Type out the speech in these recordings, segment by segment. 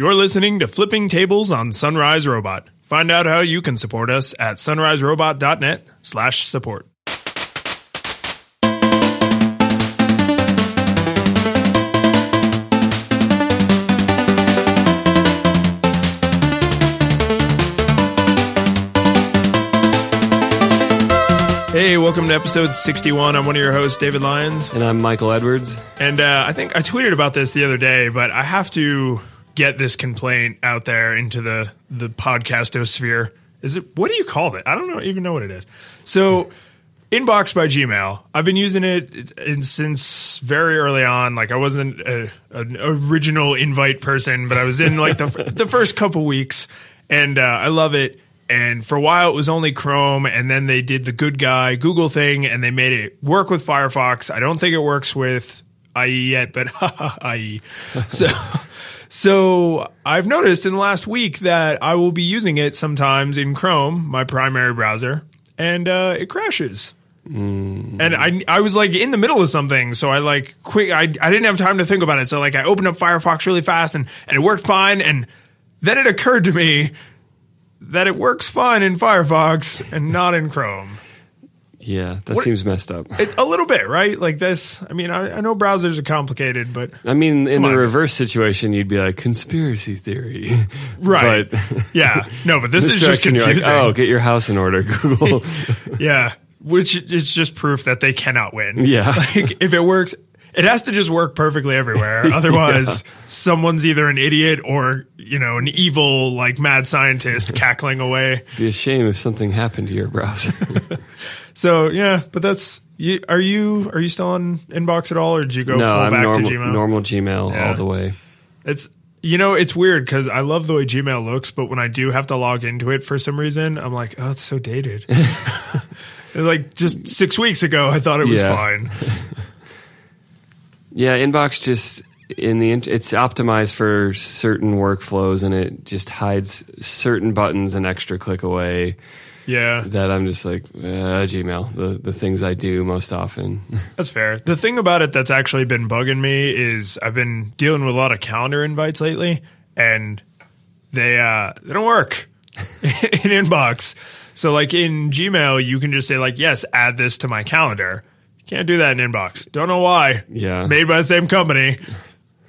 You're listening to Flipping Tables on Sunrise Robot. Find out how you can support us at sunriserobot.net slash support. Hey, welcome to episode 61. I'm one of your hosts, David Lyons. And I'm Michael Edwards. And uh, I think I tweeted about this the other day, but I have to get this complaint out there into the the podcastosphere. Is it what do you call it? I don't know even know what it is. So Inbox by Gmail. I've been using it in, since very early on. Like I wasn't a, an original invite person, but I was in like the the first couple weeks, and uh, I love it. And for a while, it was only Chrome, and then they did the good guy Google thing, and they made it work with Firefox. I don't think it works with IE yet, but IE. So, so I've noticed in the last week that I will be using it sometimes in Chrome, my primary browser, and uh, it crashes. And I I was like in the middle of something, so I like quick I I didn't have time to think about it. So like I opened up Firefox really fast and and it worked fine. And then it occurred to me that it works fine in Firefox and not in Chrome. Yeah, that What- seems messed up. It, a little bit, right? Like this. I mean, I, I know browsers are complicated, but I mean, in the on. reverse situation, you'd be like conspiracy theory, right. But yeah, no, but this, this is just confusing. like, oh, get your house in order, Google. Yeah, which is just proof that they cannot win. Yeah. like if it works, it has to just work perfectly everywhere. Otherwise, someone's either an idiot or you know an evil like mad scientist cackling away. be a shame if something happened to your browser. So yeah, but that's. You, are you are you still on inbox at all, or did you go no, full I'm back normal, to Gmail? normal Gmail Yeah. all the way. It's you know it's weird because I love the way Gmail looks, but when I do have to log into it for some reason, I'm like, oh, it's so dated. Like just six weeks ago, I thought it was Yeah. fine. Yeah, inbox just in the it's optimized for certain workflows, and it just hides certain buttons an extra click away. Yeah, That I'm just like uh, Gmail, the the things I do most often. That's fair. The thing about it that's actually been bugging me is I've been dealing with a lot of calendar invites lately, and they uh, they don't work in inbox. So like in Gmail, you can just say like, yes, add this to my calendar. Can't do that in inbox. Don't know why. Yeah. Made by the same company,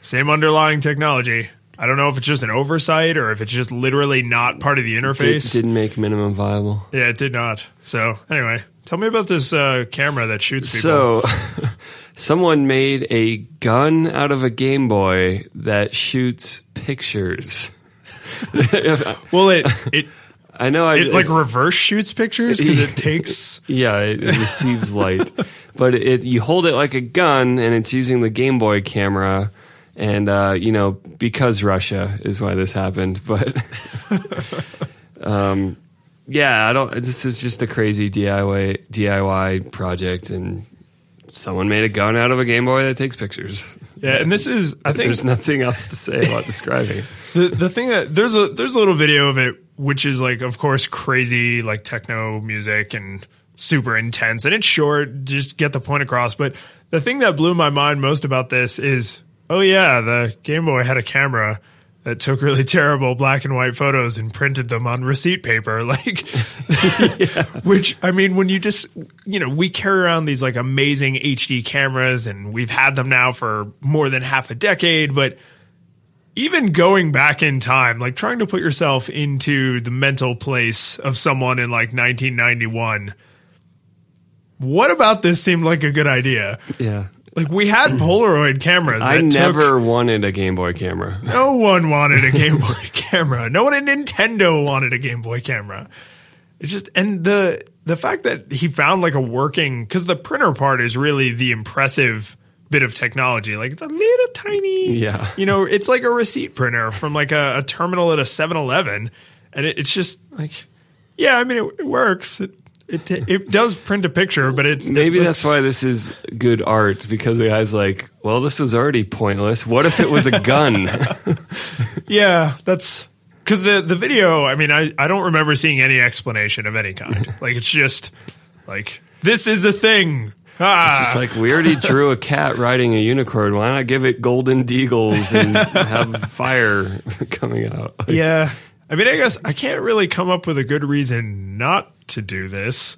same underlying technology. I don't know if it's just an oversight or if it's just literally not part of the interface. It didn't make minimum viable. yeah, it did not. So anyway, tell me about this uh, camera that shoots people. So, someone made a gun out of a Game Boy that shoots pictures. well, it it I know. I it like reverse shoots pictures because it takes yeah, it, it receives light, but it you hold it like a gun, and it's using the Game Boy camera. And uh, you know, because Russia is why this happened, but um, yeah, I don't. This is just a crazy DIY DIY project, and someone made a gun out of a Game Boy that takes pictures. yeah and this is i think There's nothing else to say about describing. the the thing that there's a there's a little video of it which is like of course crazy like techno music and super intense and it's short just get the point across but the thing that blew my mind most about this is oh yeah the game boy had a camera that took really terrible black and white photos and printed them on receipt paper like which i mean when you just you know we carry around these like amazing hd cameras and we've had them now for more than half a decade but even going back in time, like trying to put yourself into the mental place of someone in like 1991. What about this seemed like a good idea? Yeah, Like we had Polaroid cameras. I that took- never wanted a Game Boy camera. no one wanted a Game Boy camera. No one at Nintendo wanted a Game Boy camera. It's just and the the fact that he found like a working because the printer part is really the impressive bit of technology. Like it's a little tiny, Yeah. You know, it's like a receipt printer from like a, a terminal at a 7-Eleven, and it, it's just like, yeah, I mean, it, it works. It, it it does print a picture, but it's it Maybe looks- that's why this is good art because the guy's like, well, this was already pointless. What if it was a gun? Yeah, that's because the the video. I mean, I I don't remember seeing any explanation of any kind. like it's just like this is the thing. Ah. It's just like we already drew a cat riding a unicorn. Why not give it golden deagles and have fire coming out? Like, Yeah. I mean, I guess I can't really come up with a good reason not to do this.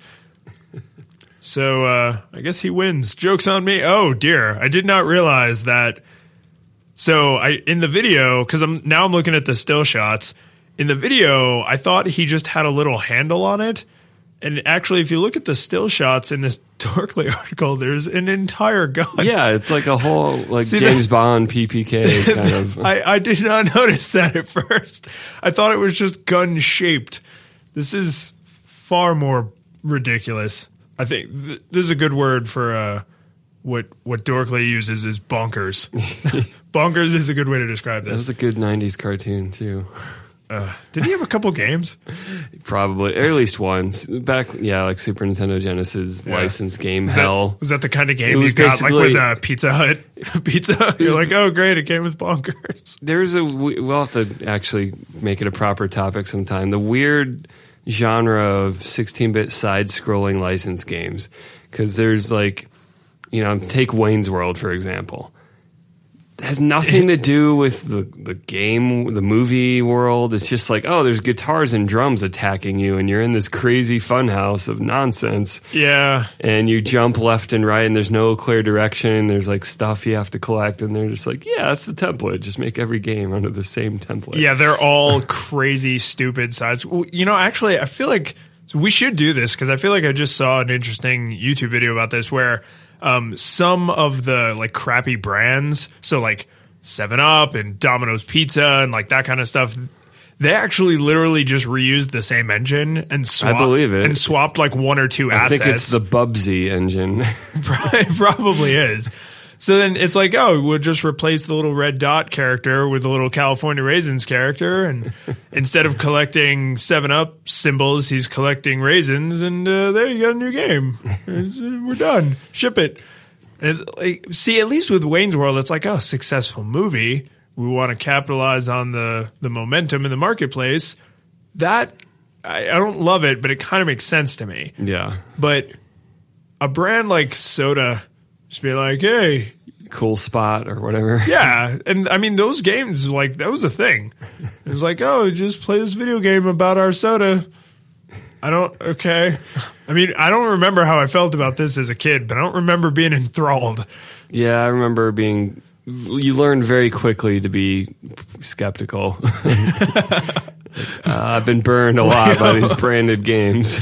So uh, I guess he wins. Joke's on me. Oh dear, I did not realize that. So I in the video because I'm now I'm looking at the still shots. In the video, I thought he just had a little handle on it, and actually, if you look at the still shots in this Dorkly article, there's an entire gun. Yeah, it's like a whole like See, James Bond PPK kind of. I, I did not notice that at first. I thought it was just gun shaped. This is far more ridiculous. I think th- this is a good word for uh, what what Dorkly uses is bonkers. bonkers is a good way to describe That this. was a good '90s cartoon too. Uh, did he have a couple games? Probably, or at least one back. Yeah, like Super Nintendo Genesis licensed game Was that, Hell. was that the kind of game you got like with uh, Pizza Hut pizza? Hut. You're like, oh great, it came with bonkers. There's a we- we'll have to actually make it a proper topic sometime. The weird genre of 16-bit side-scrolling license games because there's like you know take Wayne's World for example. Has nothing to do with the, the game, the movie world. It's just like, oh, there's guitars and drums attacking you, and you're in this crazy funhouse of nonsense. Yeah, and you jump left and right and there's no clear direction there's like stuff you have to collect and they're just like yeah that's the template just make every game under the same template Yeah, they're all crazy, stupid sides. You know, actually, I feel like we should do this because I feel like I just saw an interesting YouTube video about this where um, some of the like crappy brands, so like Seven Up and Domino's Pizza and like that kind of stuff. They actually literally just reused the same engine and swapped, believe it. and swapped like one or two i assets. think it's the bubsy engine it probably is. So then it's like, oh, we'll just replace the little red dot character with the little California raisins character, and instead of collecting Seven Up symbols, he's collecting raisins, and uh, there you got a new game. It's, uh, we're done. Ship it. Like, see, at least with Wayne's World, it's like, oh, successful movie. We want to capitalize on the the momentum in the marketplace. That I, I don't love it, but it kind of makes sense to me. yeah But a brand like soda just be like, hey, cool spot or whatever yeah. And I mean, those games, like, that was a thing. It was like, oh, just play this video game about our soda. I don't, okay. I mean, I don't remember how I felt about this as a kid, but I don't remember being enthralled. yeah i remember being you learn very quickly to be skeptical uh, i've been burned a lot by these branded games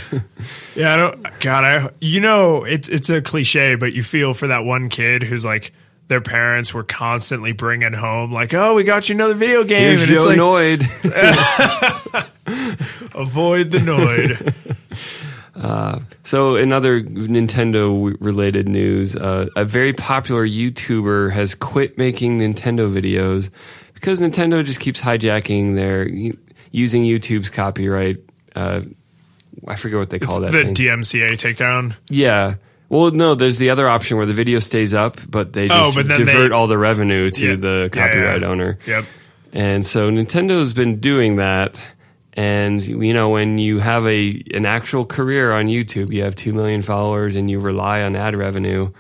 Yeah, I don't, God, I, you know, it's, it's a cliche, but you feel for that one kid who's like, their parents were constantly bringing home, like, oh, we got you another video game. here's and it's Joe like, avoid the Noid. So, in other Nintendo related news, uh, a very popular YouTuber has quit making Nintendo videos because Nintendo just keeps hijacking their using YouTube's copyright. Uh, I forget what they call that the thing. DMCA takedown. yeah. Well, no, there's the other option where the video stays up, but they Oh, just but divert they- all the revenue to Yeah. the Yeah, copyright yeah. owner. Yep. And so Nintendo's been doing that. And you know, when you have a an actual career on YouTube, you have two million followers, and you rely on ad revenue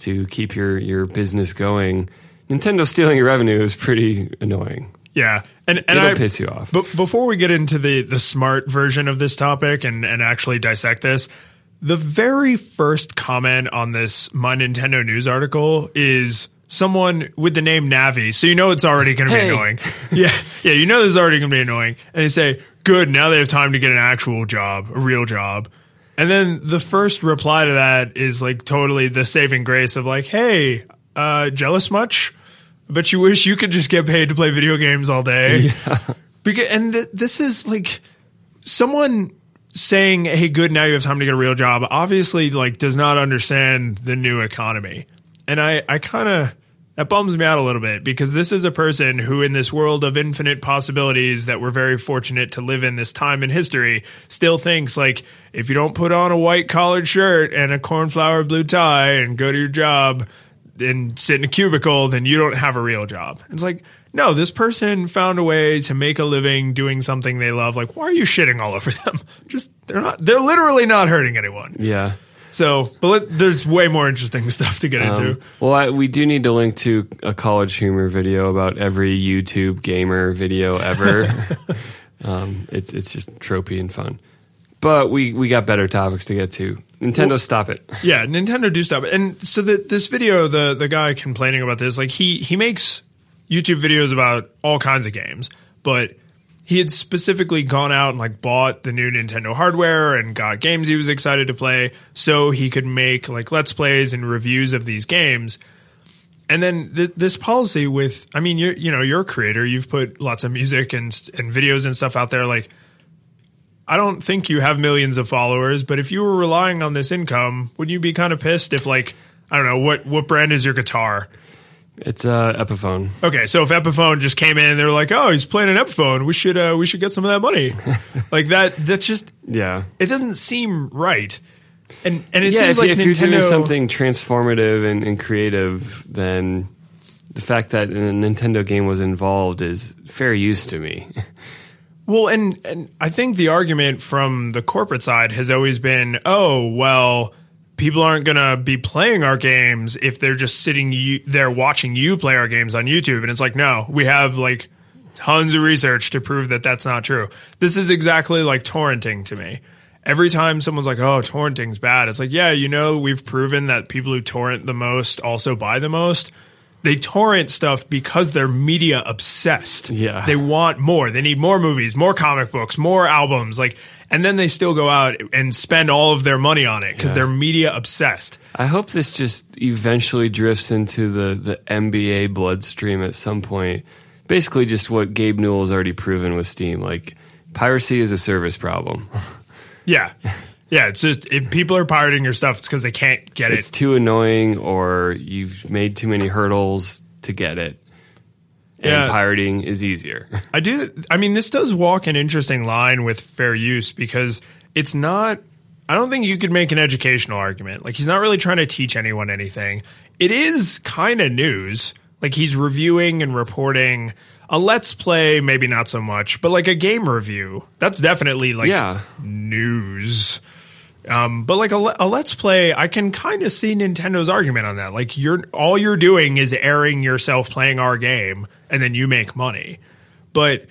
to keep your your business going. Nintendo stealing your revenue is pretty annoying. Yeah. And and It'll I piss you off. But before we get into the the smart version of this topic and and actually dissect this, the very first comment on this my Nintendo news article is someone with the name Navi. So you know it's already going to Hey. be annoying. Yeah. Yeah, you know this is already going to be annoying. And they say, "Good, now they have time to get an actual job, a real job." And then the first reply to that is like totally the saving grace of like, "Hey, uh jealous much?" But you wish you could just get paid to play video games all day. Because, and th- this is like someone saying, "Hey, good, now you have time to get a real job." Obviously, like does not understand the new economy, and I, I kind of that bums me out a little bit because this is a person who, in this world of infinite possibilities that we're very fortunate to live in this time in history, still thinks like if you don't put on a white collared shirt and a cornflower blue tie and go to your job and sit in a cubicle, then you don't have a real job. It's like, no, this person found a way to make a living doing something they love. Like, why are you shitting all over them? Just they're not they're literally not hurting anyone. Yeah. So, but let, there's way more interesting stuff to get into. Um, well, I, we do need to link to a college humor video about every YouTube gamer video ever. um, it's it's just tropey and fun. But we, we got better topics to get to. Nintendo, well, stop it. Yeah, Nintendo do stop it. And so the, this video, the the guy complaining about this, like he he makes YouTube videos about all kinds of games, but he had specifically gone out and like bought the new Nintendo hardware and got games he was excited to play so he could make like let's plays and reviews of these games. And then th- this policy with I mean you you know you're a creator you've put lots of music and and videos and stuff out there like I don't think you have millions of followers but if you were relying on this income would you be kind of pissed if like I don't know what what brand is your guitar it's uh, Epiphone. Okay, so if Epiphone just came in and they were like, "Oh, he's playing an Epiphone. We should uh, we should get some of that money." like that that just yeah. It doesn't seem right. And and it yeah, seems if, like if Nintendo, you're doing something transformative and, and creative, then the fact that a Nintendo game was involved is fair use to me. Well, and and I think the argument from the corporate side has always been, "Oh, well, people aren't going to be playing our games if they're just sitting you, there watching you play our games on YouTube. And it's like, no, we have like tons of research to prove that that's not true. This is exactly like torrenting to me. Every time someone's like, oh, torrenting's bad, it's like, yeah, you know, we've proven that people who torrent the most also buy the most. They torrent stuff because they're media obsessed. Yeah. They want more. They need more movies, more comic books, more albums. Like, and then they still go out and spend all of their money on it because yeah. they're media obsessed. I hope this just eventually drifts into the the NBA bloodstream at some point. Basically, just what Gabe Newell has already proven with Steam, like piracy is a service problem. yeah. Yeah, it's just if people are pirating your stuff, it's because they can't get it's it. It's too annoying, or you've made too many hurdles to get it and yeah. pirating is easier. I do. I mean, this does walk an interesting line with fair use because it's not. I don't think you could make an educational argument. Like he's not really trying to teach anyone anything. It is kind of news. Like he's reviewing and reporting a let's play, maybe not so much, but like a game review. That's definitely like yeah. news. Um, but like a, a let's play, I can kind of see Nintendo's argument on that. Like you're all you're doing is airing yourself playing our game, and then you make money. But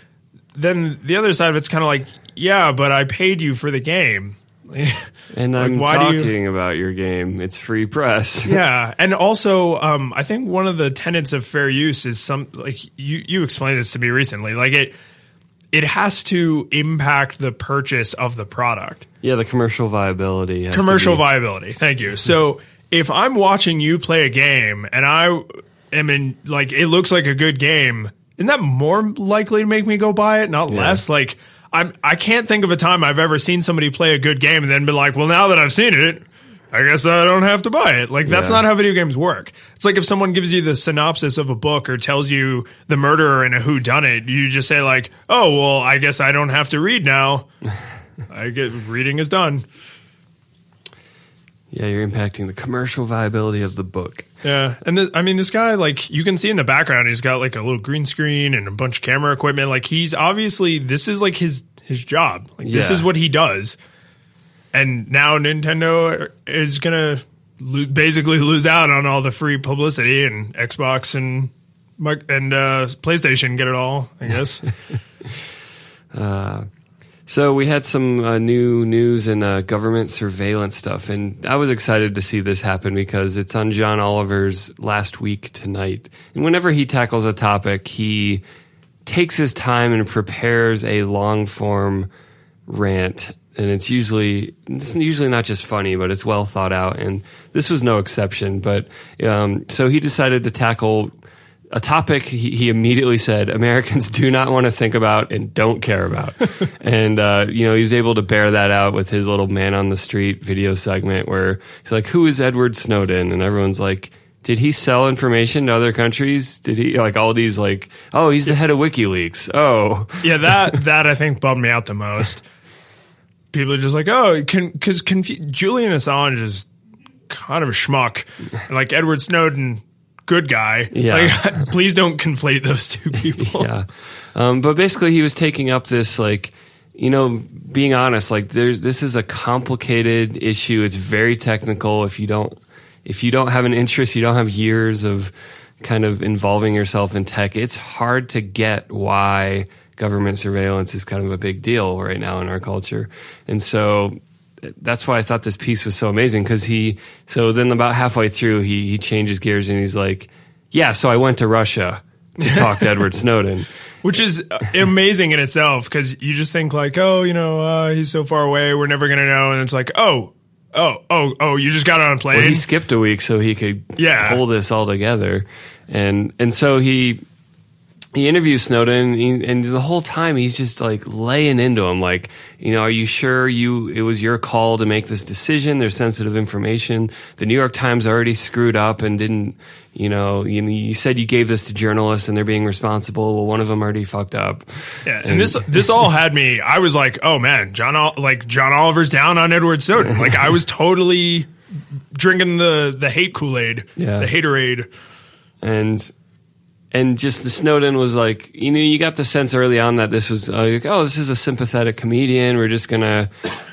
then the other side of it's kind of like, yeah, but I paid you for the game. and I'm like, talking you, about your game. It's free press. yeah, and also, um, I think one of the tenets of fair use is some like you you explained this to me recently. Like it it has to impact the purchase of the product. Yeah, the commercial viability. Commercial viability. Thank you. So if I'm watching you play a game and I am in like it looks like a good game, isn't that more likely to make me go buy it, not yeah. less? Like I'm I can't think of a time I've ever seen somebody play a good game and then be like, well, now that I've seen it, I guess I don't have to buy it. Like that's yeah. not how video games work. It's like if someone gives you the synopsis of a book or tells you the murderer in a who done it, you just say like, "Oh, well, I guess I don't have to read now. I get reading is done." Yeah, you're impacting the commercial viability of the book. Yeah, and the, I mean, this guy, like, you can see in the background, he's got like a little green screen and a bunch of camera equipment. Like, he's obviously this is like his his job. Like, this is what he does and now Nintendo is gonna lo- basically lose out on all the free publicity, and Xbox and and uh, PlayStation get it all. I guess. uh, so we had some uh, new news and uh, government surveillance stuff, and I was excited to see this happen because it's on John Oliver's last week tonight. And whenever he tackles a topic, he takes his time and prepares a long form rant and it's usually it's usually not just funny, but it's well thought out. And this was no exception. But um, so he decided to tackle a topic he, he, immediately said Americans do not want to think about and don't care about. and uh, you know he was able to bear that out with his little man on the street video segment where he's like, "Who is Edward Snowden?" And everyone's like. Did he sell information to other countries? Did he like all these like, oh, he's the head of WikiLeaks. Oh, yeah, that that I think bummed me out the most people are just like, oh, because confu- Julian Assange is kind of a schmuck, like Edward Snowden, good guy. Yeah. Like, please don't conflate those two people. Yeah. Um, but basically, he was taking up this like you know, being honest, like there's this is a complicated issue. It's very technical. If you don't if you don't have an interest, you don't have years of kind of involving yourself in tech. It's hard to get why government surveillance is kind of a big deal right now in our culture. And so that's why I thought this piece was so amazing because he. So then about halfway through, he he changes gears and he's like, "Yeah, so I went to Russia to talk to Edward Snowden." which is amazing in itself because you just think like, oh, you know, uh, he's so far away, we're never gonna know, and it's like, oh, oh, oh, oh, you just got on a plane. Well, he skipped a week so he could Yeah. pull this all together, and and so he he interviews Snowden, he, and the whole time he's just like laying into him, like, you know, are you sure you it was your call to make this decision? There's sensitive information. The New York Times already screwed up and didn't, you know, you, you said you gave this to journalists and they're being responsible. Well, one of them already fucked up. Yeah, and this this all had me. I was like, oh man, John, like John Oliver's down on Edward Snowden. Like I was totally drinking the the hate Kool Aid, Yeah. the haterade. and and just the Snowden was like, you know, you got the sense early on that this was uh, like, oh, this is a sympathetic comedian. We're just gonna,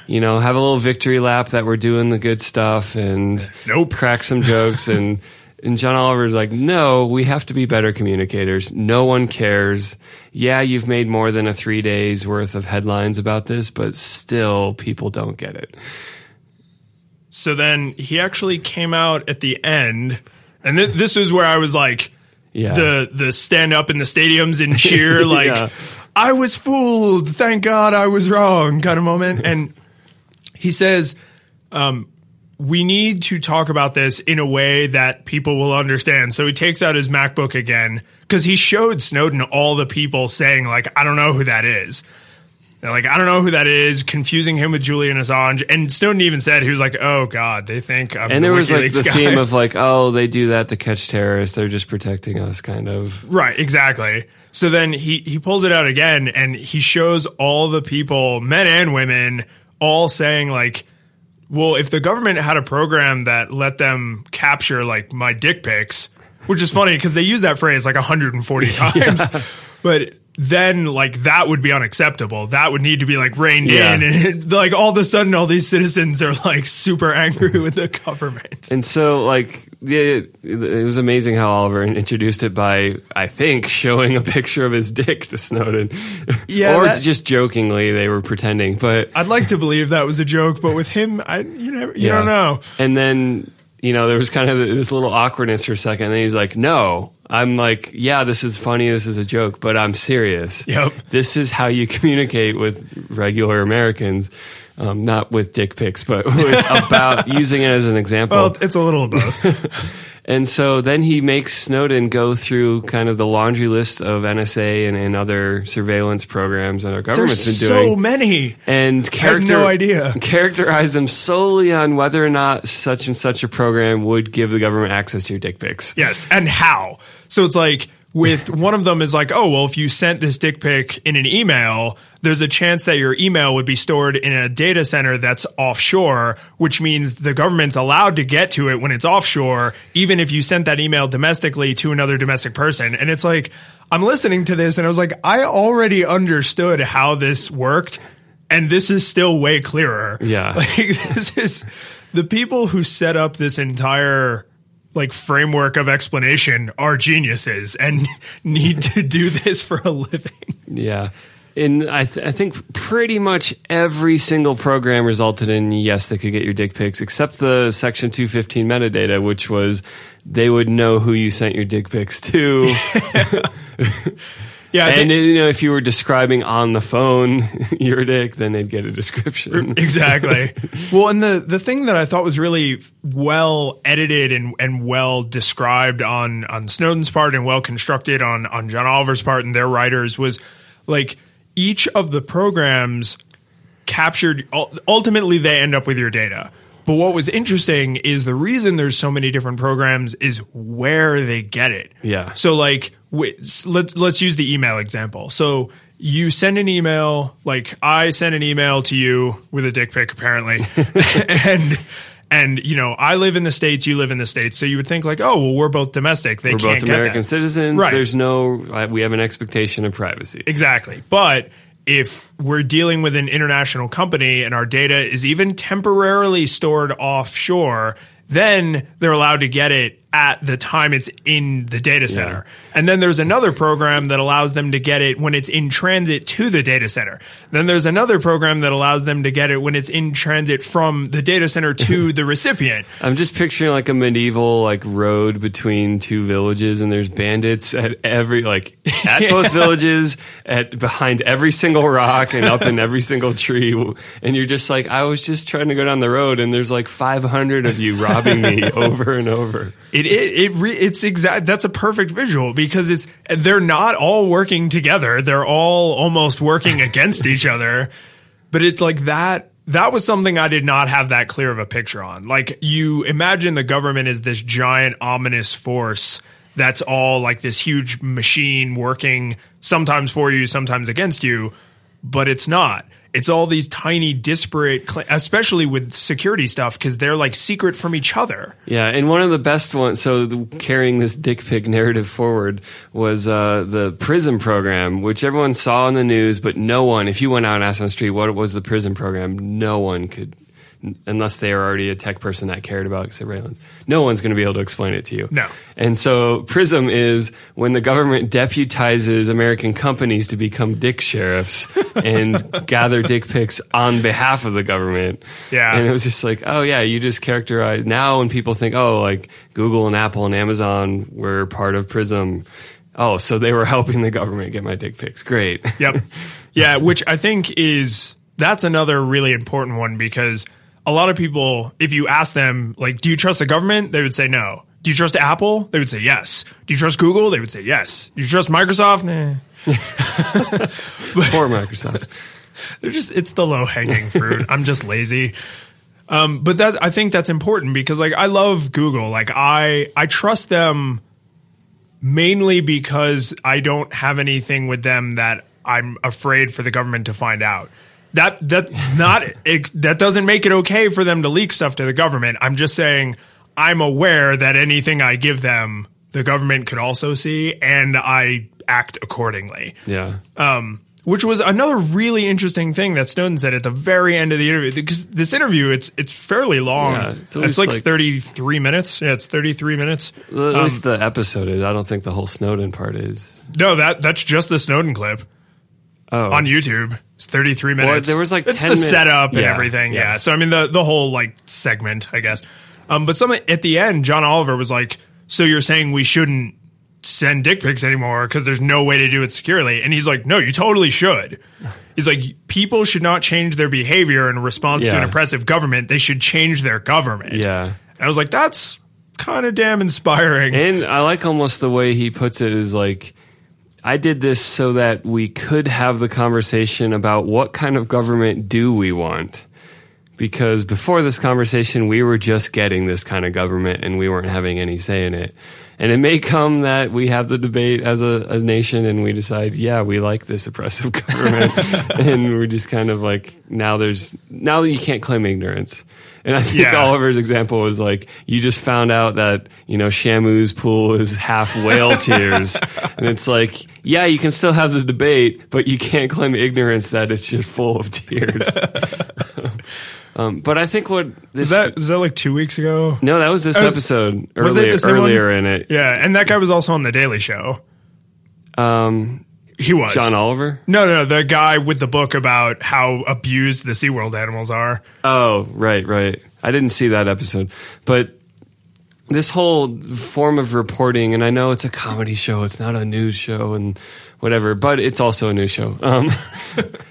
you know, have a little victory lap that we're doing the good stuff and Nope. crack some jokes and. And John Oliver's like, no, we have to be better communicators. No one cares. Yeah, you've made more than a three days worth of headlines about this, but still people don't get it. So then he actually came out at the end, and th- this is where I was like, Yeah. the the stand up in the stadiums and cheer, like Yeah. I was fooled. Thank God I was wrong, kind of moment. And he says, um, we need to talk about this in a way that people will understand. So he takes out his MacBook again because he showed Snowden all the people saying like, I don't know who that is. Like, I don't know who that is, confusing him with Julian Assange. And Snowden even said, he was like, oh God, they think I'm And the there was like the guy. theme of like, oh, they do that to catch terrorists. They're just protecting us, kind of. Right, exactly. So then he he pulls it out again and he shows all the people, men and women, all saying like, well, if the government had a program that let them capture like my dick pics, which is funny because they use that phrase like 140 times, but then like that would be unacceptable. That would need to be like reined Yeah. in, and like all of a sudden, all these citizens are like super angry with the government. And so, like, yeah, it was amazing how Oliver introduced it by, I think, showing a picture of his dick to Snowden. Yeah, or that- just jokingly, they were pretending. But I'd like to believe that was a joke, but with him, I you know you yeah. don't know. And then, you know, there was kind of this little awkwardness for a second. And then he's like, no. I'm like, yeah, this is funny. This is a joke, but I'm serious. Yep. This is how you communicate with regular Americans. Um, not with dick pics, but with, about using it as an example. Well, it's a little of both. And so then he makes Snowden go through kind of the laundry list of NSA and, and other surveillance programs that our government's There's been doing. so many. and character, no idea. characterize them solely on whether or not such and such a program would give the government access to your dick pics. Yes, and how. So it's like with one of them is like, oh well, if you sent this dick pic in an email, there's a chance that your email would be stored in a data center that's offshore, which means the government's allowed to get to it when it's offshore, even if you sent that email domestically to another domestic person. And it's like, I'm listening to this and I was like, I already understood how this worked. And this is still way clearer. Yeah. Like this is the people who set up this entire like framework of explanation are geniuses and need to do this for a living. Yeah. And I, th- I think pretty much every single program resulted in yes, they could get your dick pics, except the Section 215 metadata, which was they would know who you sent your dick pics to. Yeah, I and think- you know, if you were describing on the phone your dick, then they'd get a description. exactly. well, and the the thing that I thought was really well edited and and well described on on Snowden's part and well constructed on on John Oliver's part and their writers was like each of the programs captured ultimately they end up with your data. But what was interesting is the reason there's so many different programs is where they get it. Yeah. So like let's let's use the email example. So you send an email, like I send an email to you with a dick pic apparently. and and you know, I live in the states, you live in the states, so you would think like, "Oh, well we're both domestic. They We're can't both American citizens. Right. There's no, uh, we have an expectation of privacy. Exactly. But if we're dealing with an international company and our data is even temporarily stored offshore, then they're allowed to get it at the time it's in the data center. And then there's another program that allows them to get it when it's in transit to the data center. Then there's another program that allows them to get it when it's in transit from the data center to the recipient. I'm just picturing like a medieval like road between two villages, and there's bandits at every like at both villages, at behind every single rock, and up in every single tree. And you're just like, I was just trying to go down the road, and there's like 500 of you robbing me over and over. It it, it re, it's exact. That's a perfect visual because it's they're not all working together. They're all almost working against each other. But it's like that. That was something I did not have that clear of a picture on. Like you imagine the government is this giant ominous force that's all like this huge machine working sometimes for you, sometimes against you, but it's not it's all these tiny disparate cl- especially with security stuff because they're like secret from each other. Yeah and one of the best ones so the, carrying this dick pic narrative forward was uh, the PRISM program which everyone saw in the news but no one if you went out and asked on the street what was the PRISM program? No one could unless they are already a tech person that cared about surveillance. No one's going to be able to explain it to you. No. And so PRISM is when the government deputizes American companies to become dick sheriffs and gather dick pics on behalf of the government. Yeah. And it was just like, oh yeah, you just characterize now when people think, oh, like Google and Apple and Amazon were part of PRISM. Oh, so they were helping the government get my dick pics. Great. Yep. Yeah, which I think is that's another really important one because a lot of people, if you ask them, like, do you trust the government? They would say no. Do you trust Apple? They would say yes. Do you trust Google? They would say yes. Do you trust Microsoft? Nah. Poor Microsoft. They're just, it's the low hanging fruit. I'm just lazy. Um, but that, I think that's important because like I love Google. Like I, I trust them mainly because I don't have anything with them that I'm afraid for the government to find out that that not it, that doesn't make it okay for them to leak stuff to the government. I'm just saying I'm aware that anything I give them, the government could also see, and I act accordingly. Yeah. Um, which was another really interesting thing that Snowden said at the very end of the interview. Because this interview, it's it's fairly long. Yeah, it's, it's like, like, 33 minutes. Yeah, it's 33 minutes. At um, least the episode is. I don't think the whole Snowden part is. No, that that's just the Snowden clip. Oh. On YouTube. It's 33 minutes. Well, there was like it's 10 the setup and yeah, everything. Yeah. yeah. So I mean the the whole like segment, I guess. Um, but something at the end, John Oliver was like, "So you're saying we shouldn't send dick pics anymore because there's no way to do it securely?" And he's like, "No, you totally should." He's like, "People should not change their behavior in response yeah. to an oppressive government. They should change their government." Yeah. And I was like, "That's kind of damn inspiring." And I like almost the way he puts it is like I did this so that we could have the conversation about what kind of government do we want. Because before this conversation, we were just getting this kind of government and we weren't having any say in it. And it may come that we have the debate as a, as nation and we decide, yeah, we like this oppressive government. and we're just kind of like, now there's, now that you can't claim ignorance. And I think yeah. Oliver's example was like, you just found out that, you know, Shamu's pool is half whale tears. And it's like, yeah, you can still have the debate, but you can't claim ignorance that it's just full of tears. Um, but I think what this was that was that like two weeks ago? No, that was this was, episode earlier, earlier in it. Yeah, and that guy was also on the Daily Show. Um, he was John Oliver. No, no, the guy with the book about how abused the SeaWorld animals are. Oh, right, right. I didn't see that episode, but this whole form of reporting, and I know it's a comedy show, it's not a news show, and whatever, but it's also a news show. Um,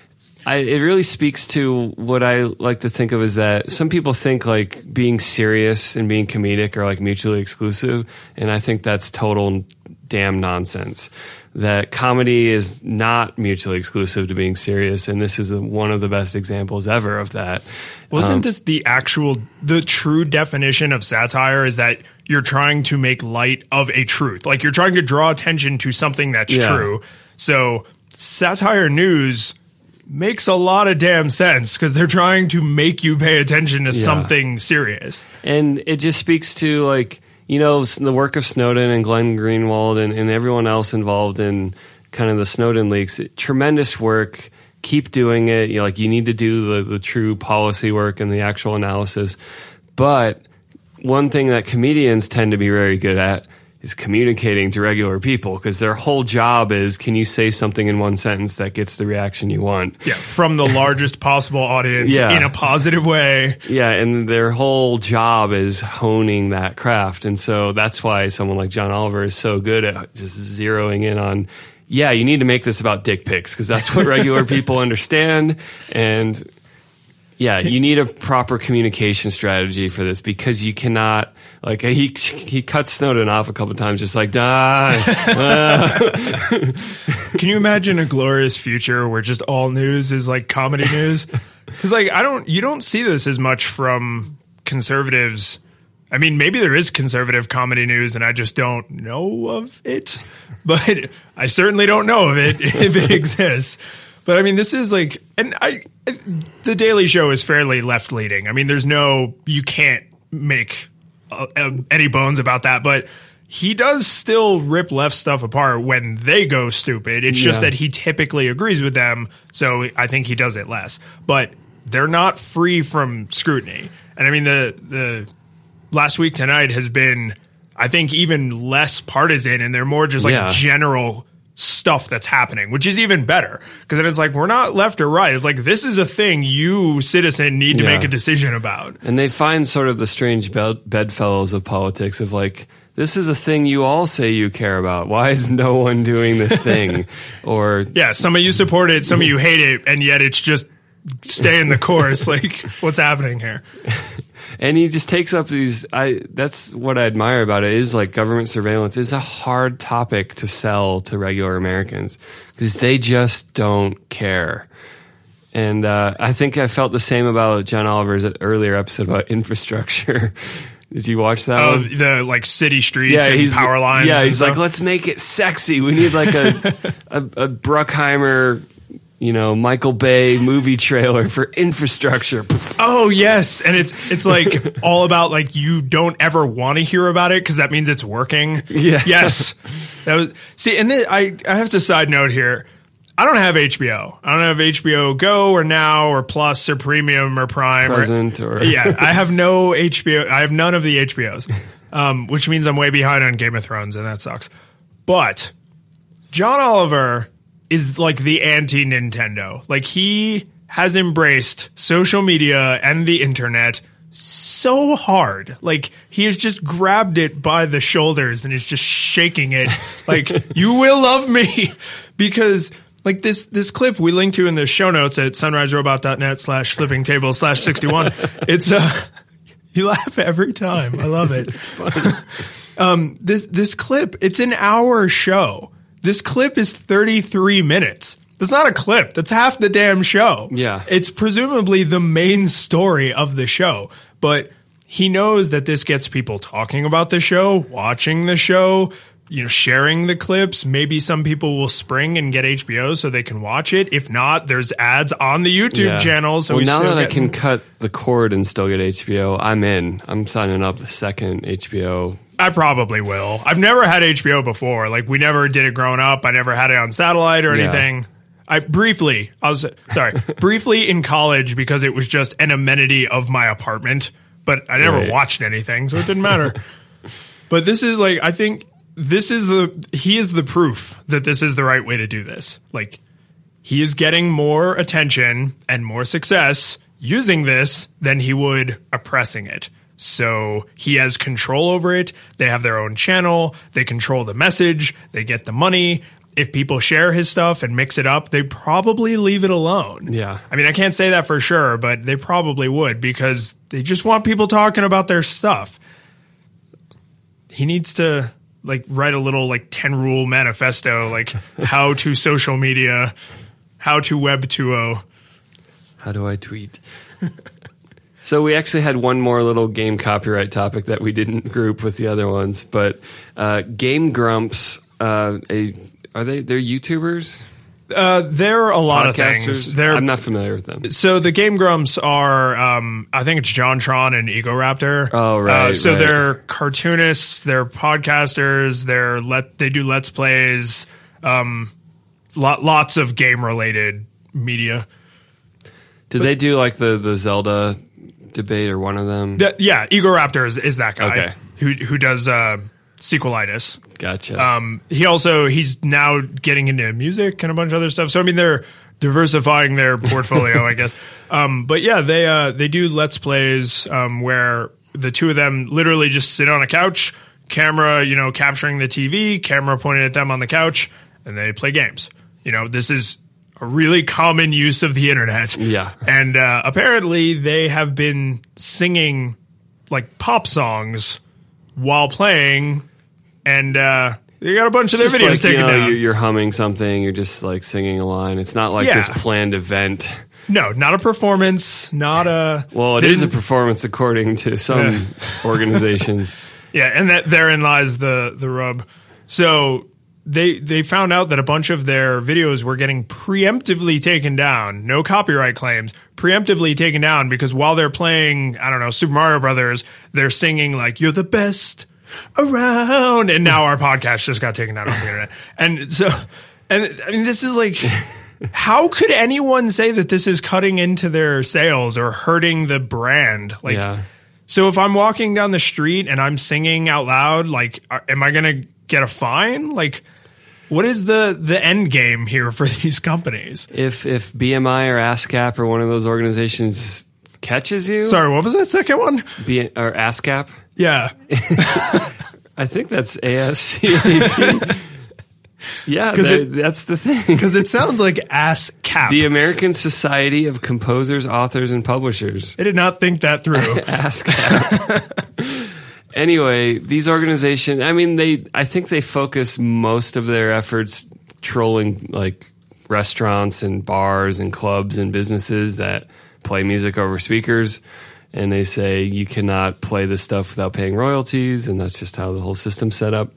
I, it really speaks to what I like to think of as that some people think like being serious and being comedic are like mutually exclusive, and I think that's total damn nonsense that comedy is not mutually exclusive to being serious, and this is a, one of the best examples ever of that. Wasn't um, this the actual, the true definition of satire? Is that you're trying to make light of a truth, like you're trying to draw attention to something that's yeah. true. So satire news makes a lot of damn sense because they're trying to make you pay attention to yeah. something serious, and it just speaks to like you know, the work of Snowden and Glenn Greenwald and, and everyone else involved in kind of the Snowden leaks, tremendous work keep doing it. You know, like you need to do the, the true policy work and the actual analysis. But one thing that comedians tend to be very good at is communicating to regular people because their whole job is can you say something in one sentence that gets the reaction you want? Yeah, from the largest possible audience Yeah. in a positive way. Yeah, and their whole job is honing that craft. And so that's why someone like John Oliver is so good at just zeroing in on, yeah, you need to make this about dick pics because that's what regular people understand. And yeah, you need a proper communication strategy for this because you cannot, like, he, he cut Snowden off a couple times, just like, die. Can you imagine a glorious future where just all news is like comedy news? Because like I don't, you don't see this as much from conservatives. I mean, maybe there is conservative comedy news, and I just don't know of it. But I certainly don't know of it if it exists. But I mean, this is like, and I, the Daily Show is fairly left leaning. I mean, there's no, you can't make uh, uh, any bones about that. But he does still rip left stuff apart when they go stupid. It's just that he typically agrees with them, so I think he does it less. But they're not free from scrutiny. And I mean, the the last week tonight has been, I think, even less partisan, and they're more just like Yeah. general stuff that's happening, which is even better because then it's like we're not left or right. It's like this is a thing you citizen need to Yeah. make a decision about. And they find sort of the strange bed- bedfellows of politics of like, this is a thing you all say you care about. Why is no one doing this thing? or Yeah, some of you support it, some of you hate it, and yet it's just stay in the course. like, what's happening here? and he just takes up these i that's what i admire about it is like government surveillance is a hard topic to sell to regular americans because they just don't care and uh, i think i felt the same about john oliver's earlier episode about infrastructure did you watch that Oh, one? the like city streets yeah, and power lines. Yeah, he's like, let's make it sexy. We need like a a, a Bruckheimer, you know, Michael Bay movie trailer for infrastructure. Oh yes, and it's it's like all about like you don't ever want to hear about it because that means it's working. Yeah. Yes. That was see, and then I I have to side note here. I don't have HBO. I don't have HBO Go or Now or Plus or Premium or Prime Present or, or- yeah. I have no HBO. I have none of the HBOs, um, which means I'm way behind on Game of Thrones, and that sucks. But John Oliver is like the anti Nintendo. Like he has embraced social media and the internet so hard. Like he has just grabbed it by the shoulders and is just shaking it. Like you will love me. Because like this this clip we link to in the show notes at sunriserobot.net slash flipping table slash 61 it's uh you laugh every time. I love it. It's funny. Um this this clip it's an hour show this clip is 33 minutes that's not a clip that's half the damn show Yeah. it's presumably the main story of the show but he knows that this gets people talking about the show watching the show you know sharing the clips maybe some people will spring and get hbo so they can watch it if not there's ads on the youtube Yeah. channel so well, we now that I can cut the cord and still get HBO, I'm in. I'm signing up the second HBO. I probably will. I've never had HBO before. Like we never did it growing up. I never had it on satellite or Yeah. anything. I briefly, I was sorry, briefly in college because it was just an amenity of my apartment, but I never Right. watched anything, so it didn't matter. but this is like I think this is the he is the proof that this is the right way to do this. Like he is getting more attention and more success using this than he would oppressing it. So he has control over it. They have their own channel. They control the message. They get the money. If people share his stuff and mix it up, they probably leave it alone. Yeah. I mean, I can't say that for sure, but they probably would because they just want people talking about their stuff. He needs to like write a little like 10 rule manifesto, like how to social media, how to web 2.0. How do I tweet? so we actually had one more little game copyright topic that we didn't group with the other ones, but uh, Game Grumps, uh, a, are they they're YouTubers, Uh, there are a lot of things. They're I'm not familiar with them. so the Game Grumps are, um, I think it's JonTron and Egoraptor. Oh, right, Uh, so right. they're cartoonists, they're podcasters, they're let they do let's plays, um, lot, lots of game related media. Did they do like the the Zelda debate or one of them? Yeah, Egoraptor is, is that guy Okay. who who does uh, sequelitis. Gotcha. Um, he also he's now getting into music and a bunch of other stuff. So I mean, they're diversifying their portfolio, I guess. Um, but yeah, they uh, they do let's plays um, where the two of them literally just sit on a couch, camera you know capturing the TV, camera pointed at them on the couch, and they play games. You know, this is a really common use of the internet. Yeah. and uh, apparently they have been singing like pop songs while playing, and uh, they got a bunch of their Just videos like, you taken know, down. You're, you're humming something. You're just like singing a line. It's not like Yeah. this planned event. no, not a performance, not a. Well, it is a performance according to some organizations. Yeah, and that therein lies the the rub. So they they found out that a bunch of their videos were getting preemptively taken down, no copyright claims, preemptively taken down because while they're playing, I don't know, Super Mario Brothers, they're singing like "You're the best around," and now our podcast just got taken down on the internet, and so, and I mean, this is like. How could anyone say that this is cutting into their sales or hurting the brand? Like, Yeah. so if I'm walking down the street and I'm singing out loud, like, are, am I going to get a fine? Like, what is the the end game here for these companies? If if BMI or ASCAP or one of those organizations catches you, Sorry, what was that second one? B, or ASCAP, Yeah, I think that's ASCAP. yeah, 'Cause that- it- that's the thing. because it sounds like ass cap. The American Society of Composers, Authors, and Publishers. I did not think that through. ASCAP. Anyway, these organizations, I mean, they, I think they focus most of their efforts trolling like restaurants and bars and clubs and businesses that play music over speakers. And they say you cannot play this stuff without paying royalties. And that's just how the whole system's set up.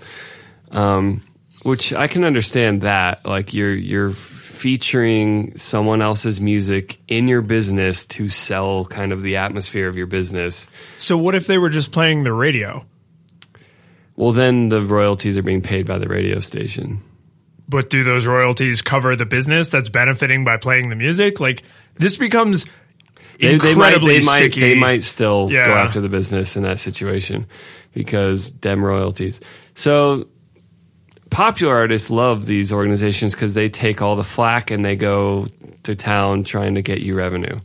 Um, which I can understand that. Like you're, you're featuring someone else's music in your business to sell kind of the atmosphere of your business. so what if they were just playing the radio? Well, then the royalties are being paid by the radio station. But do those royalties cover the business that's benefiting by playing the music? Like this becomes They, they might, incredibly they might, sticky. they might still Yeah. go after the business in that situation because dem royalties. So popular artists love these organizations because they take all the flack and they go to town trying to get you revenue.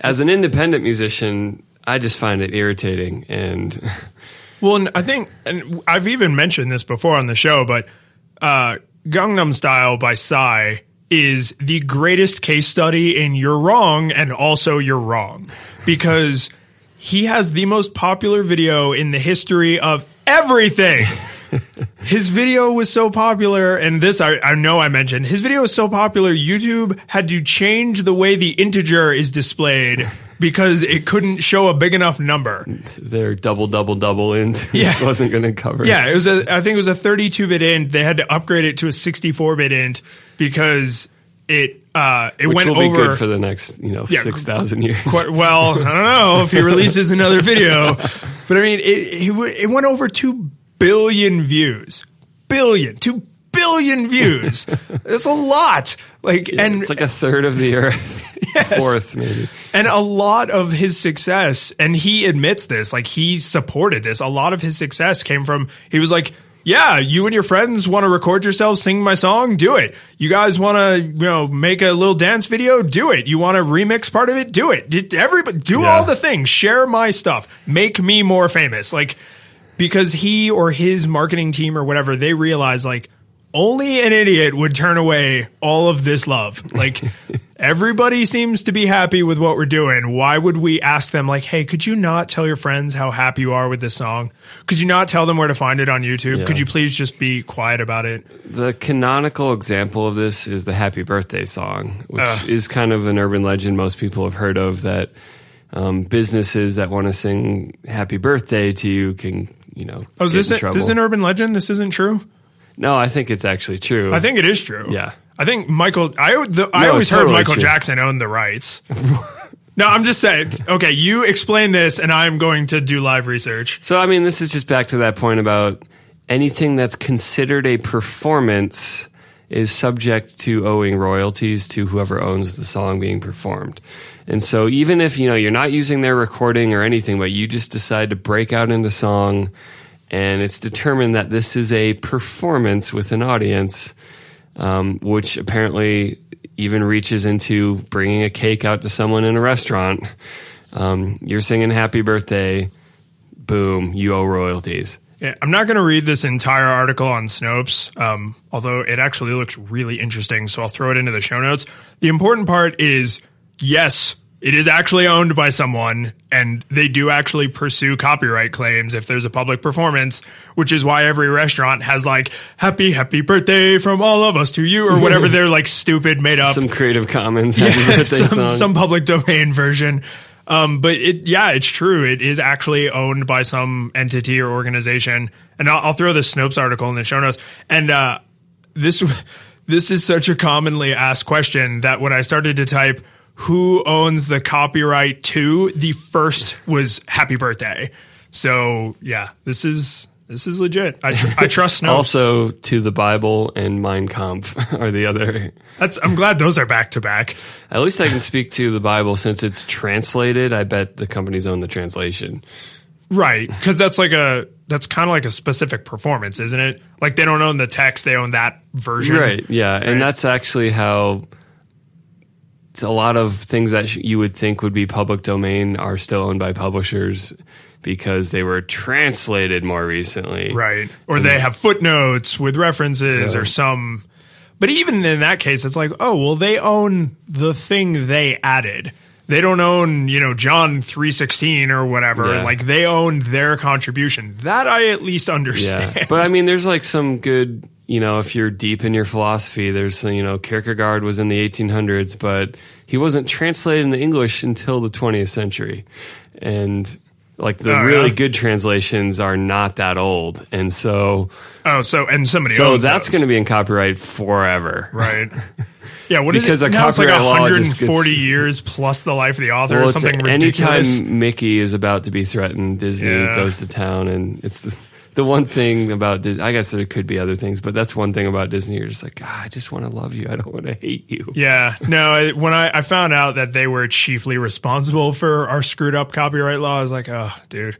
As an independent musician, I just find it irritating and Well, and I think, and I've even mentioned this before on the show, but uh, Gangnam Style by Psy is the greatest case study in you're wrong and also you're wrong because he has the most popular video in the history of everything. his video was so popular, and this I, I know I mentioned. His video was so popular, YouTube had to change the way the integer is displayed because it couldn't show a big enough number. their double, double, double int Yeah. wasn't going to cover. Yeah, it was a. I think it was a 32 bit int. They had to upgrade it to a 64 bit int because it uh it Which went will be over good for the next, you know, Yeah, 6,000 years. quite well. I don't know if he releases another video, but I mean, it it, it went over two billion views, Billion. two billion views. That's a lot. Like and it's like a third of the earth. Fourth, maybe. And a lot of his success, and he admits this, like he supported this. A lot of his success came from, he was like, yeah, you and your friends want to record yourselves sing my song? Do it. You guys want to, you know, make a little dance video? Do it. You want to remix part of it? Do it. Did everybody do Yeah. all the things? Share my stuff. Make me more famous. Like, because he or his marketing team or whatever, they realize like only an idiot would turn away all of this love. Like everybody seems to be happy with what we're doing. Why would we ask them like, "Hey, could you not tell your friends how happy you are with this song? Could you not tell them where to find it on YouTube? Yeah. Could you please just be quiet about it?" The canonical example of this is the Happy Birthday song, which Ugh. is kind of an urban legend most people have heard of that um, businesses that want to sing Happy Birthday to you can, you know, Oh, is this a, this is an urban legend? This isn't true? no, I think it's actually true. I think it is true. Yeah. I think Michael. I the, I always it's heard totally Michael true. Jackson owned the rights. no, I'm just saying. Okay, you explain this, and I'm going to do live research. So, I mean, this is just back to that point about anything that's considered a performance is subject to owing royalties to whoever owns the song being performed. And so even if, you know, you're not using their recording or anything, but you just decide to break out into song and it's determined that this is a performance with an audience, um, which apparently even reaches into bringing a cake out to someone in a restaurant. Um, you're singing happy birthday, boom, you owe royalties. Yeah, I'm not going to read this entire article on Snopes, um, although it actually looks really interesting. So I'll throw it into the show notes. The important part is yes, it is actually owned by someone, and they do actually pursue copyright claims if there's a public performance, which is why every restaurant has like "Happy Happy Birthday from all of us to you" or whatever they're like stupid made up Some Creative Commons happy birthday some, song. some public domain version. Um, but it, yeah, it's true. It is actually owned by some entity or organization. And I'll, I'll throw the Snopes article in the show notes. And, uh, this, this is such a commonly asked question that when I started to type, who owns the copyright to the first was happy birthday. So yeah, this is, this is legit. I, tr- I trust Snopes. also to the Bible and Mein Kampf are the other. That's, I'm glad those are back to back. At least I can speak to the Bible since it's translated. I bet the companies own the translation. Right, because that's like a that's kind of like a specific performance, isn't it? Like they don't own the text; they own that version. Right. Yeah. And that's actually how a lot of things that sh- you would think would be public domain are still owned by publishers because they were translated more recently. Right. Or they have footnotes with references So- or some. But even in that case, it's like, oh, well, they own the thing they added. They don't own, you know, John 316 or whatever. Yeah. Like they own their contribution. That I at least Yeah. understand. But I mean, there's like some good, you know, if you're deep in your philosophy, there's, you know, Kierkegaard was in the 1800s, but he wasn't translated into English until the 20th century. And like the Oh, really yeah? good translations are not that old. And so, oh, so, and somebody so that's going to be in copyright forever. Right. Yeah, what is Because it? a now it's like copyright law just 140 gets- years plus the life of the author Well, or something ridiculous. Anytime Mickey is about to be threatened, Disney Yeah. goes to town, and it's the, the one thing about Disney. I guess there could be other things, but that's one thing about Disney. You're just like, "Ah, I just want to love you. I don't want to hate you. Yeah, no. I- When I, I found out that they were chiefly responsible for our screwed up copyright law, I was like, oh, dude.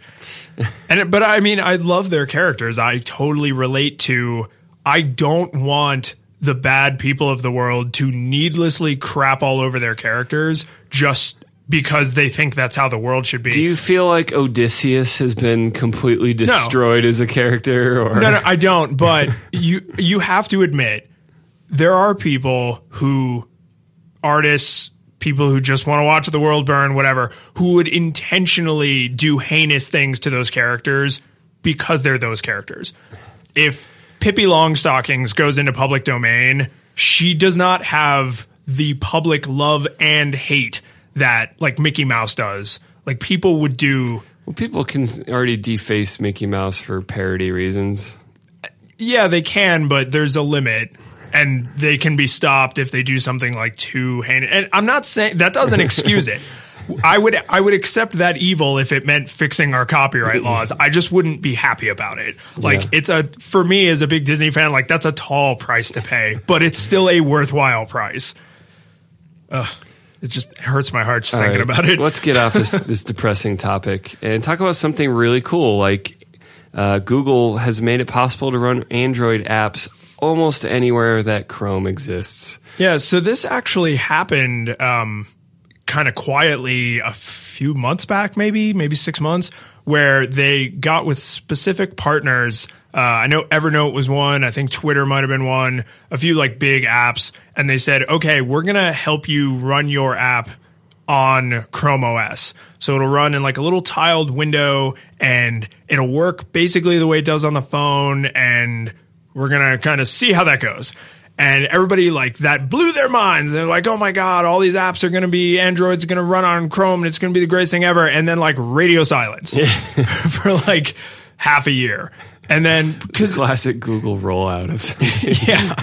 And but I mean, I love their characters. I totally relate to. I don't want the bad people of the world to needlessly crap all over their characters just because they think that's how the world should be. Do you feel like Odysseus has been completely destroyed as a character? Or No, no, I don't. But you you have to admit there are people who artists, people who just want to watch the world burn, whatever, who would intentionally do heinous things to those characters because they're those characters. If Pippi Longstockings goes into public domain, she does not have the public love and hate that like Mickey Mouse does. Like people would do Well, people can already deface Mickey Mouse for parody reasons. Yeah, they can, but there's a limit. And they can be stopped if they do something like too heinous. And I'm not saying that doesn't excuse it. I would I would accept that evil if it meant fixing our copyright laws. I just wouldn't be happy about it. Like Yeah. it's a for me as a big Disney fan, like that's a tall price to pay, but it's still a worthwhile price. Ugh, it just hurts my heart just All thinking right, about it. Let's get off this, this depressing topic and talk about something really cool. Like uh, Google has made it possible to run Android apps almost anywhere that Chrome exists. Yeah, so this actually happened um, kind of quietly a few months back, maybe, maybe six months, where they got with specific partners. Uh, I know Evernote was one. I think Twitter might have been one. A few like big apps, and they said, "Okay, we're gonna help you run your app on Chrome OS. So it'll run in like a little tiled window and it'll work basically the way it does on the phone. And we're to kind of see how that goes. And everybody like that blew their minds. They're like, oh my God, all these apps are going to be Android's going to run on Chrome and it's going to be the greatest thing ever. And then like radio silence for like half a year. And then because Classic Google rollout of something. yeah.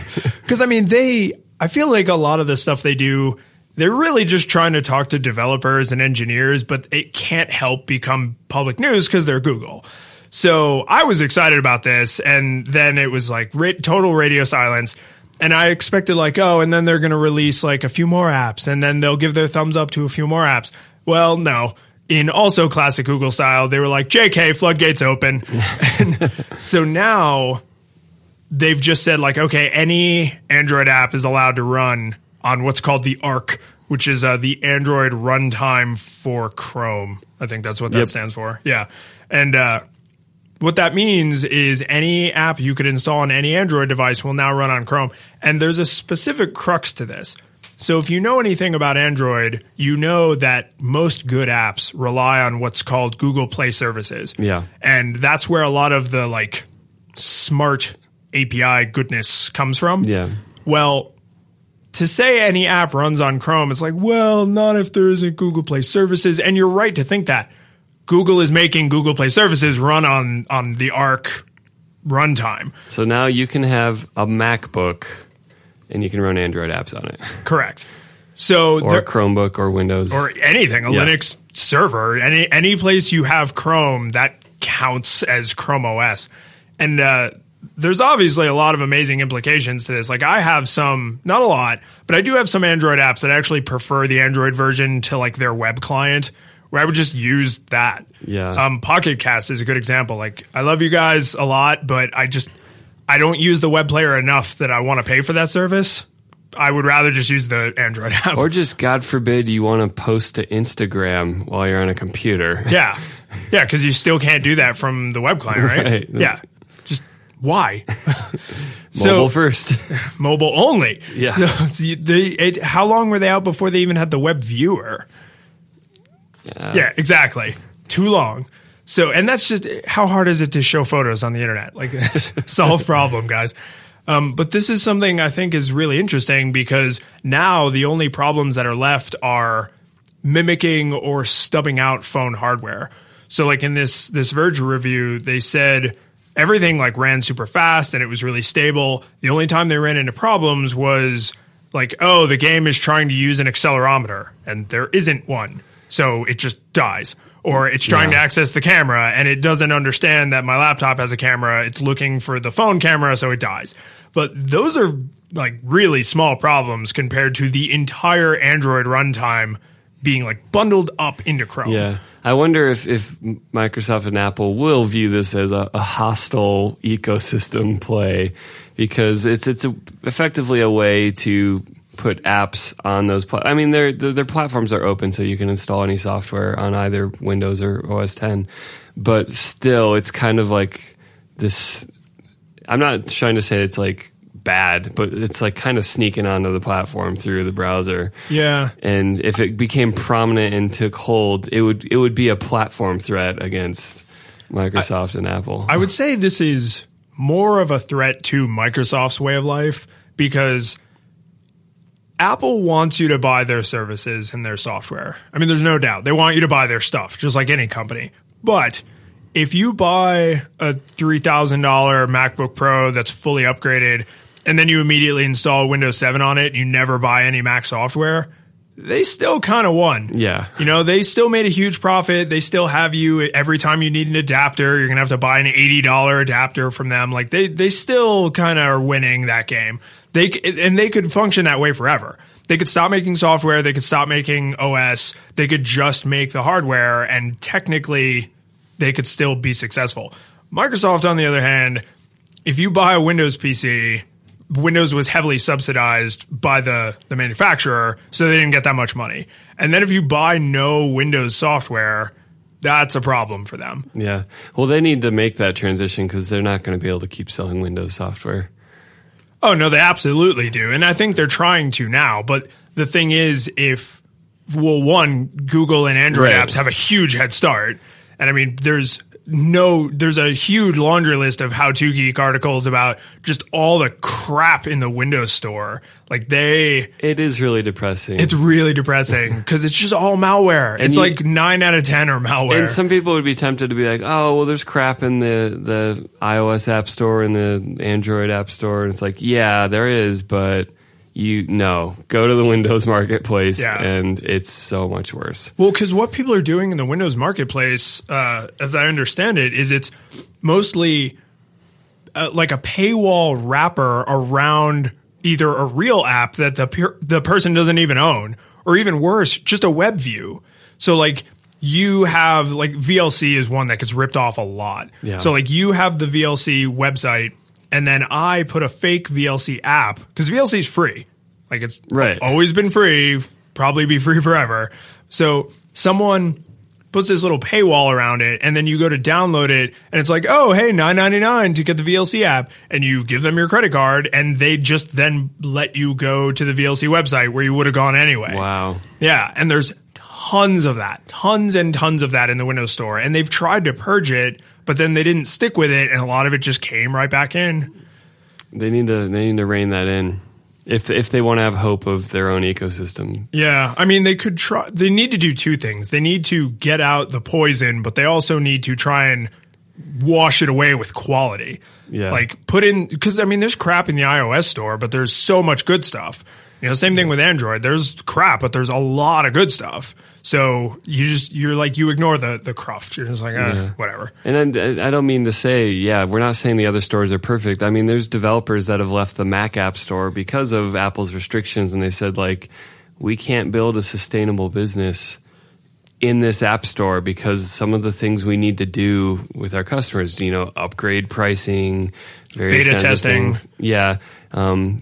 Because, I mean, they, I feel like a lot of the stuff they do, they're really just trying to talk to developers and engineers, but it can't help become public news because they're Google. So I was excited about this. And then it was like ra- total radio silence. And I expected like, oh, and then they're going to release like a few more apps and then they'll give their thumbs up to a few more apps. Well, no. In also classic Google style, they were like, JK, floodgates open. and so now they've just said like, okay, any Android app is allowed to run on what's called the ARC, which is uh, the Android runtime for Chrome. I think that's what that Yep. stands for. Yeah. And uh, what that means is any app you could install on any Android device will now run on Chrome. And there's a specific crux to this. So if you know anything about Android, you know that most good apps rely on what's called Google Play services. Yeah. And that's where a lot of the like smart API goodness comes from. Yeah. Well, to say any app runs on Chrome, it's like, well, not if there isn't Google Play services. And you're right to think that. Google is making Google Play services run on on the Arc runtime. So now you can have a MacBook and you can run Android apps on it, Correct. So or there- Chromebook or Windows. or anything, a Yeah. Linux server, any any place you have Chrome that counts as Chrome OS. And uh, there's obviously a lot of amazing implications to this. Like I have some, not a lot, but I do have some Android apps that actually prefer the Android version to like their web client, where I would just use that. Yeah. Um, Pocket Cast is a good example. Like I love you guys a lot, but I just I don't use the web player enough that I want to pay for that service. I would rather just use the Android app. or just, God forbid, you want to post to Instagram while you're on a computer. Yeah. Yeah, because you still can't do that from the web client, right? Right. Yeah. Just why? Mobile so first. mobile only. Yeah. So, the- it, how long were they out before they even had the web viewer? Yeah, exactly. Too long. So, and that's just how hard is it to show photos on the internet? Like, solve problem, guys. Um, but this is something I think is really interesting because now the only problems that are left are mimicking or stubbing out phone hardware. So, like in this this Verge review, they said everything like ran super fast and it was really stable. The only time they ran into problems was like, oh, the game is trying to use an accelerometer and there isn't one, so it just dies. Or it's trying to access the camera and it doesn't understand that my laptop has a camera. It's looking for the phone camera, so it dies. But those are like really small problems compared to the entire Android runtime being like bundled up into Chrome. Yeah. I wonder if, if Microsoft and Apple will view this as a, a hostile ecosystem play because it's it's a, effectively a way to put apps on those. Pla- I mean, their, their their platforms are open, so you can install any software on either Windows or OS 10. But still, it's kind of like this. I'm not trying to say it's like bad, but it's like kind of sneaking onto the platform through the browser Yeah. and if it became prominent and took hold, it would it would be a platform threat against Microsoft and Apple. I would say this is more of a threat to Microsoft's way of life because Apple wants you to buy their services and their software. I mean, there's no doubt. They want you to buy their stuff, just like any company. But if you buy a $3,000 MacBook Pro that's fully upgraded and then you immediately install Windows 7 on it, you never buy any Mac software, they still kind of won. Yeah. You know, they still made a huge profit. They still have you every time you need an adapter, you're going to have to buy an $80 adapter from them. Like they they still kind of are winning that game. They and they could function that way forever. They could stop making software, they could stop making OS, they could just make the hardware and technically they could still be successful. Microsoft on the other hand, if you buy a Windows PC, Windows was heavily subsidized by the, the manufacturer, so they didn't get that much money. And then if you buy no Windows software, that's a problem for them. yeah. Well, they need to make that transition because they're not going to be able to keep selling Windows software. Oh no, they absolutely do, and I think they're trying to now. But the thing is, if well, one Google and Android Right. apps have a huge head start, and I mean, there's no, there's a huge laundry list of how to geek articles about just all the crap in the Windows Store. Like they, It is really depressing. it's really depressing because it's just all malware. it's you- like nine out of ten are malware. and some people would be tempted to be like, "Oh, well, there's crap in the the iOS App Store and the Android App Store." And it's like, yeah, there is, but you no, go to the Windows Marketplace, Yeah. and it's so much worse. Well, because what people are doing in the Windows Marketplace, uh, as I understand it, is it's mostly uh, like a paywall wrapper around either a real app that the per- the person doesn't even own, or even worse, just a web view. So like you have like VLC is one that gets ripped off a lot. Yeah. So like you have the VLC website, and then I put a fake VLC app because VLC is free. Like it's Right. always been free, probably be free forever. So someone puts this little paywall around it, and then you go to download it, and it's like, oh, hey, nine ninety nine to get the VLC app, and you give them your credit card, and they just then let you go to the VLC website where you would have gone anyway. Wow. Yeah, and there's tons of that, tons and tons of that in the Windows Store, and they've tried to purge it, but then they didn't stick with it, and a lot of it just came right back in. They need to they need to rein that in. If if they want to have hope of their own ecosystem. Yeah, I mean, they could try. They need to do two things. They need to get out the poison, but they also need to try and wash it away with quality. Yeah. like put in because I mean, there's crap in the iOS store, but there's so much good stuff. You know, same thing with Android. There's crap, but there's a lot of good stuff. So you just you're like you ignore the the cruft. You're just like eh, whatever. And I, I don't mean to say, yeah, we're not saying the other stores are perfect. I mean, there's developers that have left the Mac App Store because of Apple's restrictions, and they said like, we can't build a sustainable business in this app store because some of the things we need to do with our customers, you know, upgrade pricing, various Beta kinds testing. of things. Yeah. Um,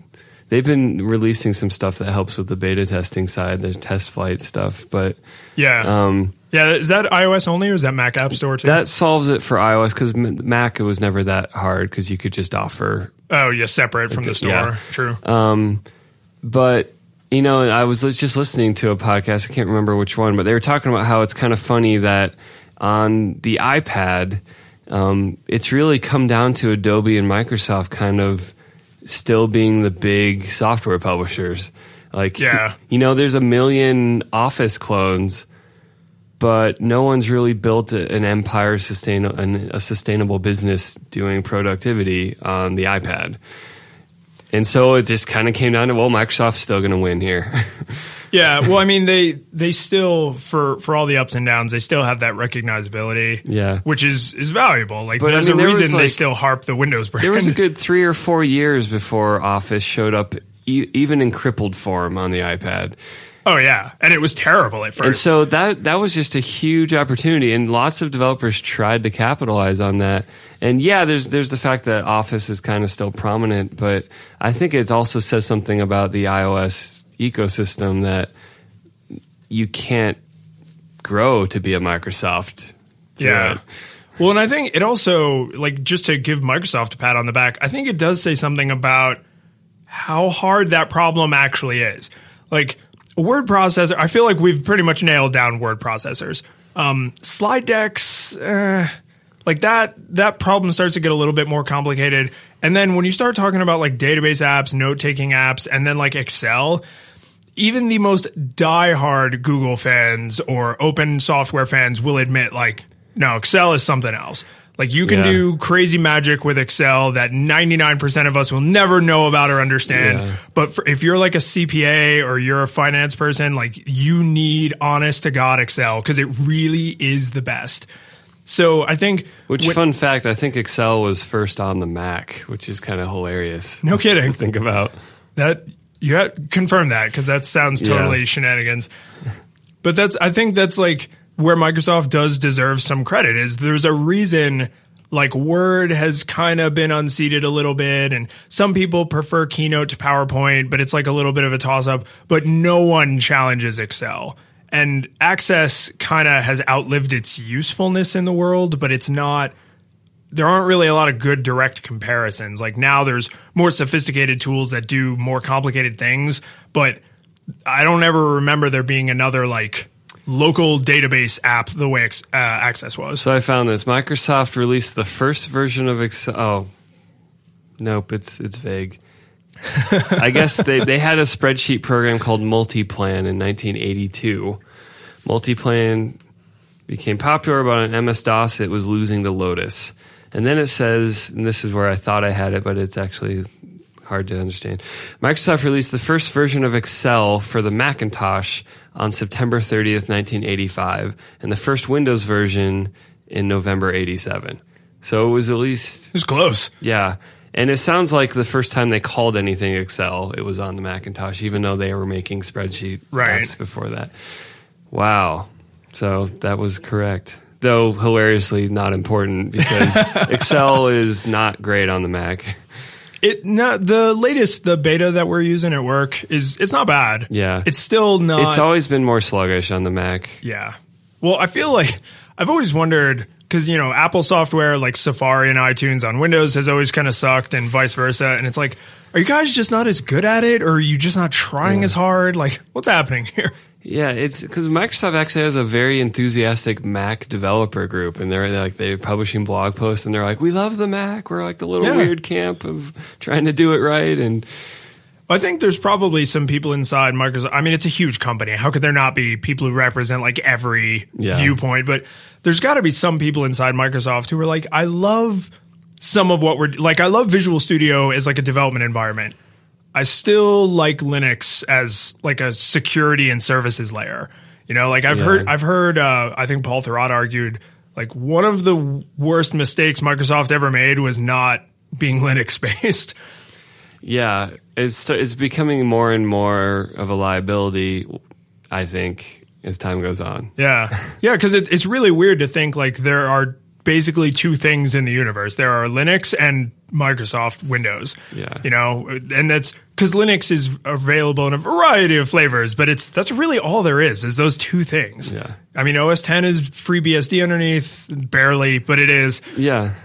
they've been releasing some stuff that helps with the beta testing side, the test flight stuff, but Yeah, um, yeah. Is that iOS only, or is that Mac App Store too? that solves it for iOS because Mac it was never that hard because you could just offer. oh, yeah, separate from the store. yeah. True. Um, but you know, I was just listening to a podcast. I can't remember which one, but they were talking about how it's kind of funny that on the iPad, um, it's really come down to Adobe and Microsoft kind of still being the big software publishers. Like, Yeah. you know, there's a million Office clones but no one's really built an empire sustain an, a sustainable business doing productivity on the iPad. And so it just kind of came down to well, Microsoft's still going to win here. Yeah, well, I mean, they they still for for all the ups and downs, they still have that recognizability. Yeah. which is is valuable. Like, But, I there's mean, a there reason they still harp the Windows brand. there was a good three or four years before Office showed up, e- even in crippled form on the iPad. Oh yeah, and it was terrible at first. And so that that was just a huge opportunity, and lots of developers tried to capitalize on that. And yeah, there's there's the fact that Office is kind of still prominent, but I think it also says something about the iOS ecosystem that you can't grow to be a Microsoft. yeah. it. Well, and I think it also like just to give Microsoft a pat on the back. I think it does say something about how hard that problem actually is. Like word processor, I feel like we've pretty much nailed down word processors. Um, slide decks, eh, like that, that problem starts to get a little bit more complicated. And then when you start talking about like database apps, note taking apps, and then like Excel, even the most diehard Google fans or open software fans will admit, like, no, Excel is something else. Like, you can Yeah. do crazy magic with Excel that 99% of us will never know about or understand. Yeah. But for, if you're like a CPA or you're a finance person, like, you need honest to God Excel because it really is the best. So I think, Which when- fun fact? I think Excel was first on the Mac, which is kind of hilarious. no kidding. think about. That you have, confirm that because that sounds totally Yeah. shenanigans. But that's I think that's like where Microsoft does deserve some credit is there's a reason like Word has kind of been unseated a little bit and some people prefer Keynote to PowerPoint, but it's like a little bit of a toss up, but no one challenges Excel. And Access kind of has outlived its usefulness in the world, but it's not there aren't really a lot of good direct comparisons. Like now there's more sophisticated tools that do more complicated things, but I don't ever remember there being another like local database app the way uh, Access was. So I found this. Microsoft released the first version of Excel. Oh, nope, it's it's vague. I guess they, they had a spreadsheet program called Multiplan in 1982. Multiplan became popular, but on MS DOS it was losing to Lotus. And then it says, and this is where I thought I had it, but it's actually hard to understand. Microsoft released the first version of Excel for the Macintosh on September 30th, 1985, and the first Windows version in November 87. So it was at least It was close. yeah. And it sounds like the first time they called anything Excel, it was on the Macintosh, even though they were making spreadsheet Right. apps before that. Wow. So that was correct. Though hilariously not important because Excel is not great on the Mac. It no, the latest the beta that we're using at work is it's not bad. Yeah. it's still not. It's always been more sluggish on the Mac. Yeah. Well, I feel like I've always wondered because you know Apple software like Safari and iTunes on Windows has always kind of sucked, and vice versa. And it's like, are you guys just not as good at it, or are you just not trying as hard? Like, what's happening here? Yeah, it's because Microsoft actually has a very enthusiastic Mac developer group, and they're like they're publishing blog posts, and they're like, "We love the Mac. We're like the little Yeah. weird camp of trying to do it right." And I think there's probably some people inside Microsoft. I mean, it's a huge company. How could there not be people who represent like every Yeah. viewpoint? But there's got to be some people inside Microsoft who are like, I love some of what we're like. I love Visual Studio as like a development environment. I still like Linux as like a security and services layer. You know, like I've Yeah. heard, I've heard, uh, I think Paul Thurrott argued like one of the worst mistakes Microsoft ever made was not being Linux based. yeah, it's it's becoming more and more of a liability. I think as time goes on. Yeah. Yeah, because it, it's really weird to think like there are basically two things in the universe there are Linux and Microsoft Windows. Yeah. You know, and that's because Linux is available in a variety of flavors, but it's that's really all there is, is those two things. Yeah. I mean, OS 10 is free BSD underneath, barely, but it is. Yeah.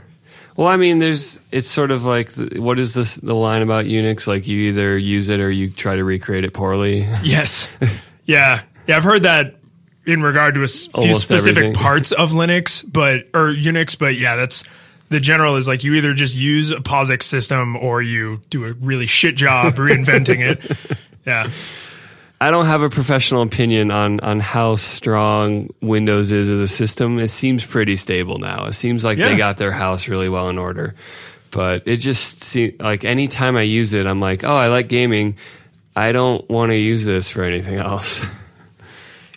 Well, I mean, there's it's sort of like the, what is this the line about Unix? Like you either use it or you try to recreate it poorly. Yes. yeah. Yeah, I've heard that in regard to a s- few specific everything. parts of Linux, but or Unix, but yeah, that's the general is like you either just use a POSIX system or you do a really shit job reinventing it. Yeah. I don't have a professional opinion on on how strong Windows is as a system. It seems pretty stable now. It seems like Yeah. they got their house really well in order. But it just seems like anytime I use it, I'm like, oh, I like gaming. I don't want to use this for anything else.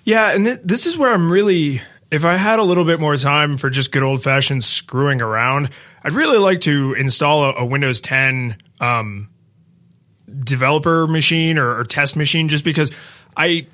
Yeah, and th- this is where I'm really. If I had a little bit more time for just good old fashioned screwing around, I'd really like to install a, a Windows 10 um, developer machine or, or test machine, just because I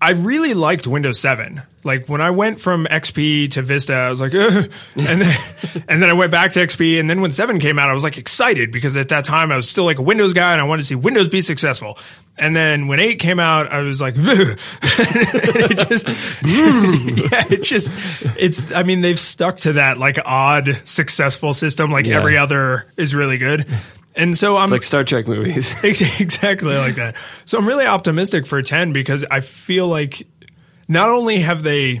I really liked Windows 7. Like when I went from XP to Vista, I was like, Ugh. and then and then I went back to XP, and then when 7 came out, I was like excited because at that time I was still like a Windows guy and I wanted to see Windows be successful. And then when 8 came out, I was like, it just yeah, it just it's I mean they've stuck to that like odd successful system like Yeah. every other is really good. And so I'm like Star Trek movies. exactly like that. So I'm really optimistic for 10 because I feel like not only have they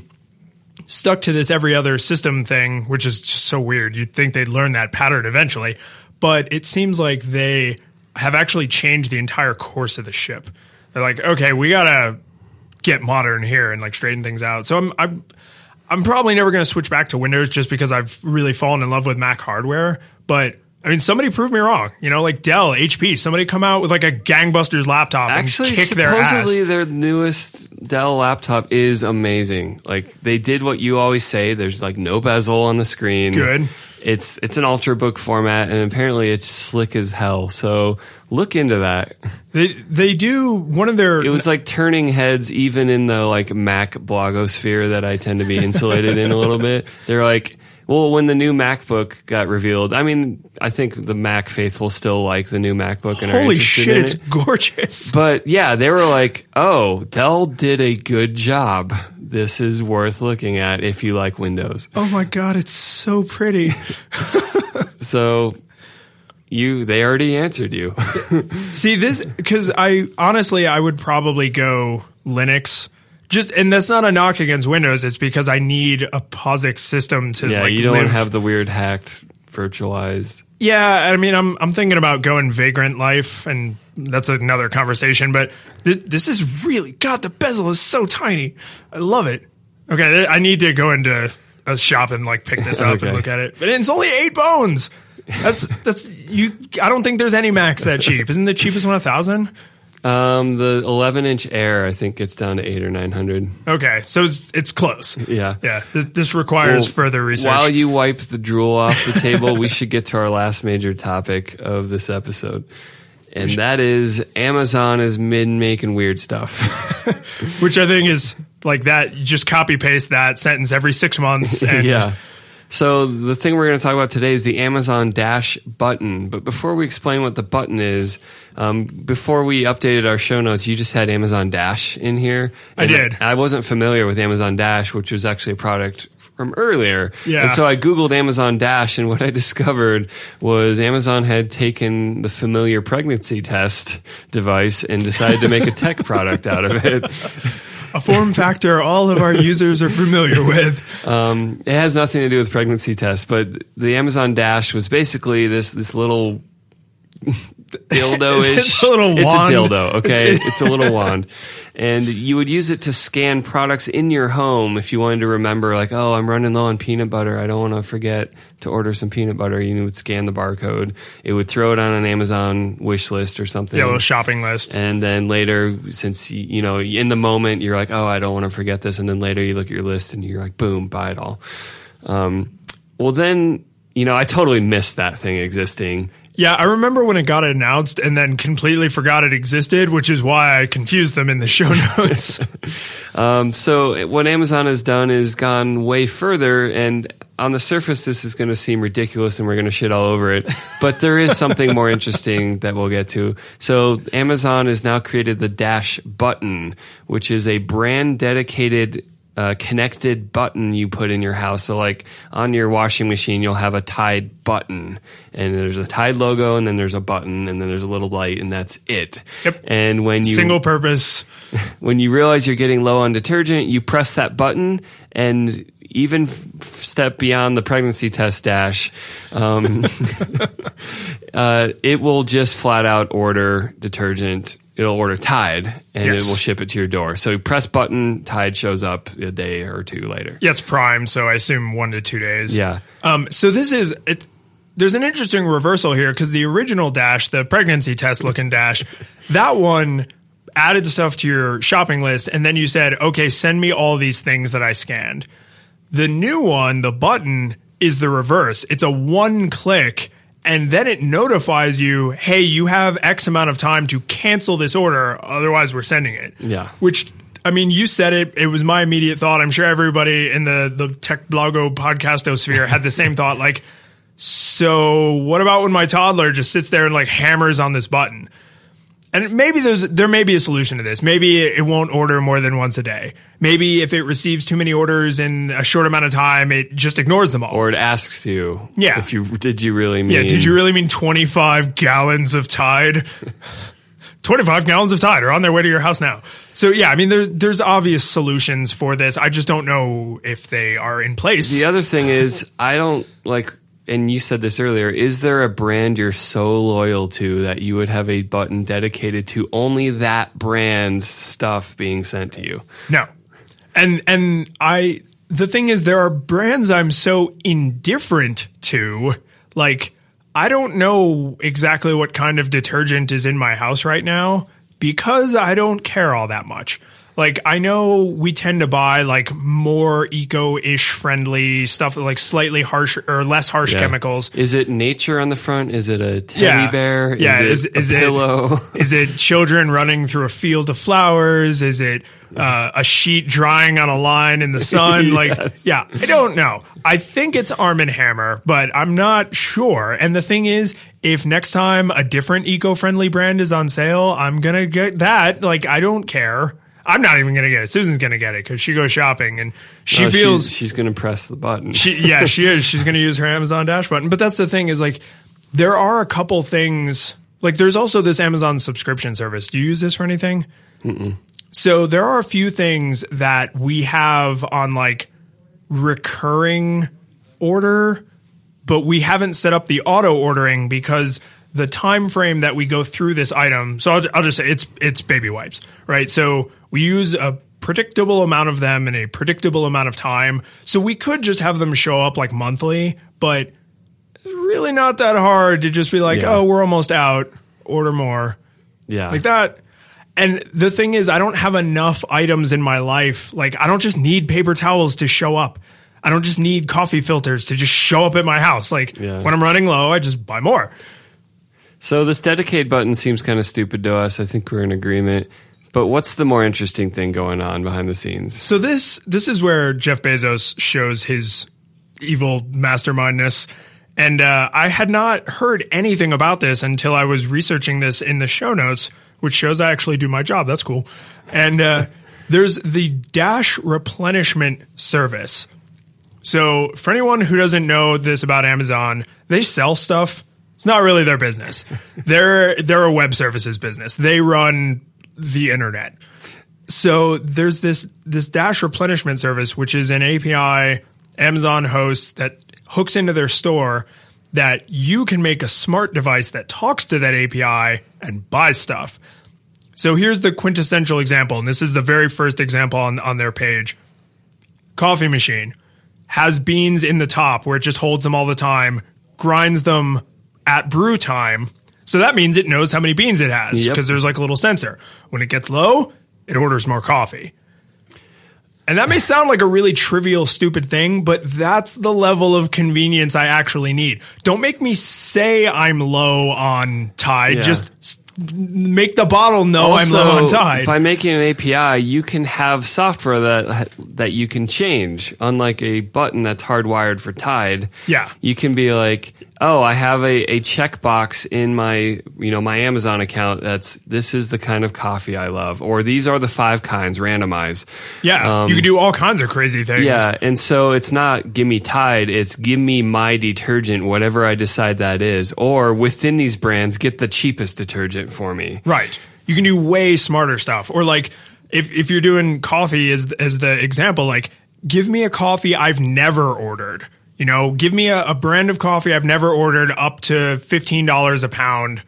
stuck to this every other system thing, which is just so weird. You'd think they'd learn that pattern eventually, but it seems like they have actually changed the entire course of the ship. They're like, okay, we gotta get modern here and like straighten things out. So I'm I'm I'm probably never going to switch back to Windows just because I've really fallen in love with Mac hardware. But I mean, somebody proved me wrong. You know, like Dell, HP, somebody come out with like a gangbusters laptop Actually, and kick their ass. supposedly their newest Dell laptop is amazing. Like they did what you always say. There's like no bezel on the screen. Good. It's it's an ultrabook format, and apparently it's slick as hell. So look into that. They they do one of their. It was like turning heads, even in the like Mac blogosphere that I tend to be insulated in a little bit. They're like, well, when the new MacBook got revealed, I mean, I think the Mac faithful still like the new MacBook and are holy shit, it's it. gorgeous. But yeah, they were like, "Oh, Dell did a good job. This is worth looking at if you like Windows." Oh my god, it's so pretty. So you they already answered you. See this because I honestly I would probably go Linux. Just and that's not a knock against Windows. It's because I need a POSIX system to yeah, like you don't live have the weird hacked virtualized. Yeah, I mean, I'm I'm thinking about going Vagrant Life, and that's another conversation. But this, this is really God. The bezel is so tiny. I love it. Okay, I need to go into a shop and like pick this up Okay. and look at it. But it's only eight bones. That's that's you. I don't think there's any Macs that cheap. Isn't the cheapest one a thousand? Um, the 11 inch Air, I think, gets down to eight or 900. Okay, so it's it's close. Yeah. Yeah, th- this requires Well, further research. While you wipe the drool off the table, we should get to our last major topic of this episode. And that is Amazon is mid making weird stuff. which I think is like that. You just copy paste that sentence every six months. And yeah. So the thing we're going to talk about today is the Amazon Dash button. But before we explain what the button is, um, before we updated our show notes, you just had Amazon Dash in here. I did. I wasn't familiar with Amazon Dash, which was actually a product from earlier. Yeah. And so I Googled Amazon Dash, and what I discovered was Amazon had taken the familiar pregnancy test device and decided to make a tech product out of it. a form factor all of our users are familiar with. Um, it has nothing to do with pregnancy tests, but the Amazon Dash was basically this this little dildo ish. It's a little It's a dildo. Okay, It's- it's, a little wand, and you would use it to scan products in your home if you wanted to remember, like, oh, I'm running low on peanut butter. I don't want to forget to order some peanut butter. You would scan the barcode. It would throw it on an Amazon wish list or something. Yeah, a little shopping list. And then later, since you you know, in the moment, you're like, oh, I don't want to forget this. And then later, you look at your list and you're like, boom, buy it all. Um, well, then, you know, I totally missed that thing existing. Yeah, I remember when it got announced and then completely forgot it existed, which is why I confused them in the show notes. Um, so what Amazon has done is gone way further, and on the surface, this is going to seem ridiculous, and we're going to shit all over it. But there is something more interesting that we'll get to. So Amazon has now created the Dash button, which is a brand dedicated. Uh, connected button you put in your house. So, like on your washing machine, you'll have a Tide button, and there's a Tide logo, and then there's a button, and then there's a little light, and that's it. Yep. And when you Single purpose. when you realize you're getting low on detergent, you press that button and even f- step beyond the pregnancy test dash, um, uh, it will just flat out order detergent. It'll order Tide and Yes. it will ship it to your door. So you press button, Tide shows up a day or two later. Yeah, it's prime, so I assume one to two days. Yeah. Um, so this is it. There's an interesting reversal here because the original dash, the pregnancy test looking dash, that one added stuff to your shopping list, and then you said, "Okay, send me all these things that I scanned." The new one, the button, is the reverse. It's a one click, and then it notifies you, "Hey, you have X amount of time to cancel this order, otherwise we're sending it." Yeah. Which I mean, you said it. It was my immediate thought. I'm sure everybody in the the Tech Blogo podcastosphere had the same thought. Like, so what about when my toddler just sits there and like hammers on this button? And maybe there's there may be a solution to this. Maybe it won't order more than once a day. Maybe if it receives too many orders in a short amount of time, it just ignores them all. Or it asks you, Yeah. if you did you really mean? yeah, did you really mean 25 gallons of Tide? 25 gallons of Tide are on their way to your house now. So yeah, I mean there, there's obvious solutions for this. I just don't know if they are in place. The other thing is, I don't like, and you said this earlier, is there a brand you're so loyal to that you would have a button dedicated to only that brand's stuff being sent to you? No. And and I the thing is there are brands I'm so indifferent to. Like I don't know exactly what kind of detergent is in my house right now because I don't care all that much. Like I know we tend to buy like more eco-ish friendly stuff like slightly harsh or less harsh Yeah. chemicals. Is it nature on the front? Is it a teddy Yeah. bear? Yeah, Is is- it is a it- pillow? Is it children running through a field of flowers? Is it uh, a sheet drying on a line in the sun? Like, yeah, I don't know. I think it's Arm and Hammer, but I'm not sure. And the thing is, if next time a different eco-friendly brand is on sale, I'm gonna get that. Like, I don't care. I'm not even gonna get it. Susan's gonna get it because she goes shopping and she Oh, feels she's, she's going to press the button. she, yeah, she is. She's going to use her Amazon Dash button. But that's the thing is like, there are a couple things. Like, there's also this Amazon subscription service. Do you use this for anything? So there are a few things that we have on like recurring order, but we haven't set up the auto ordering because the time frame that we go through this item. So I'll, I'll just say it's it's baby wipes, right? So we use a predictable amount of them in a predictable amount of time. So we could just have them show up like monthly, but it's really not that hard to just be like, Yeah. oh, we're almost out, order more yeah. like that. And the thing is, I don't have enough items in my life. Like, I don't just need paper towels to show up. I don't just need coffee filters to just show up at my house. Like, Yeah. when I'm running low, I just buy more. So this dedicate button seems kind of stupid to us. I think we're in agreement. But what's the more interesting thing going on behind the scenes? So this this is where Jeff Bezos shows his evil mastermindness. And uh, I had not heard anything about this until I was researching this in the show notes, which shows I actually do my job. That's cool. And uh, there's the Dash replenishment service. So for anyone who doesn't know this about Amazon, they sell stuff. It's not really their business. they're they're a web services business. They run the internet. So there's this this Dash replenishment service, which is an API Amazon hosts that hooks into their store that you can make a smart device that talks to that API and buy stuff. So here's the quintessential example, and this is the very first example on, on their page. Coffee machine has beans in the top where it just holds them all the time, grinds them at brew time. So that means it knows how many beans it has Yep. because there's like a little sensor. When it gets low, it orders more coffee. And that may sound like a really trivial, stupid thing, but that's the level of convenience I actually need. Don't make me say I'm low on Tide. Yeah. Just make the bottle know I'm low on Tide. by making an API, you can have software that that you can change. Unlike a button that's hardwired for Tide, Yeah. you can be like, "Oh, I have a, a checkbox in my you know my Amazon account that's this is the kind of coffee I love, or these are the five kinds, randomized. yeah, you can do all kinds of crazy things. Um, Yeah, and so it's not give me Tide, it's give me my detergent, whatever I decide that is, or within these brands, get the cheapest detergent for me. Right. You can do way smarter stuff. Or like if if you're doing coffee as as the example, like give me a coffee I've never ordered. You know, give me a, a brand of coffee I've never ordered up to fifteen dollars a pound.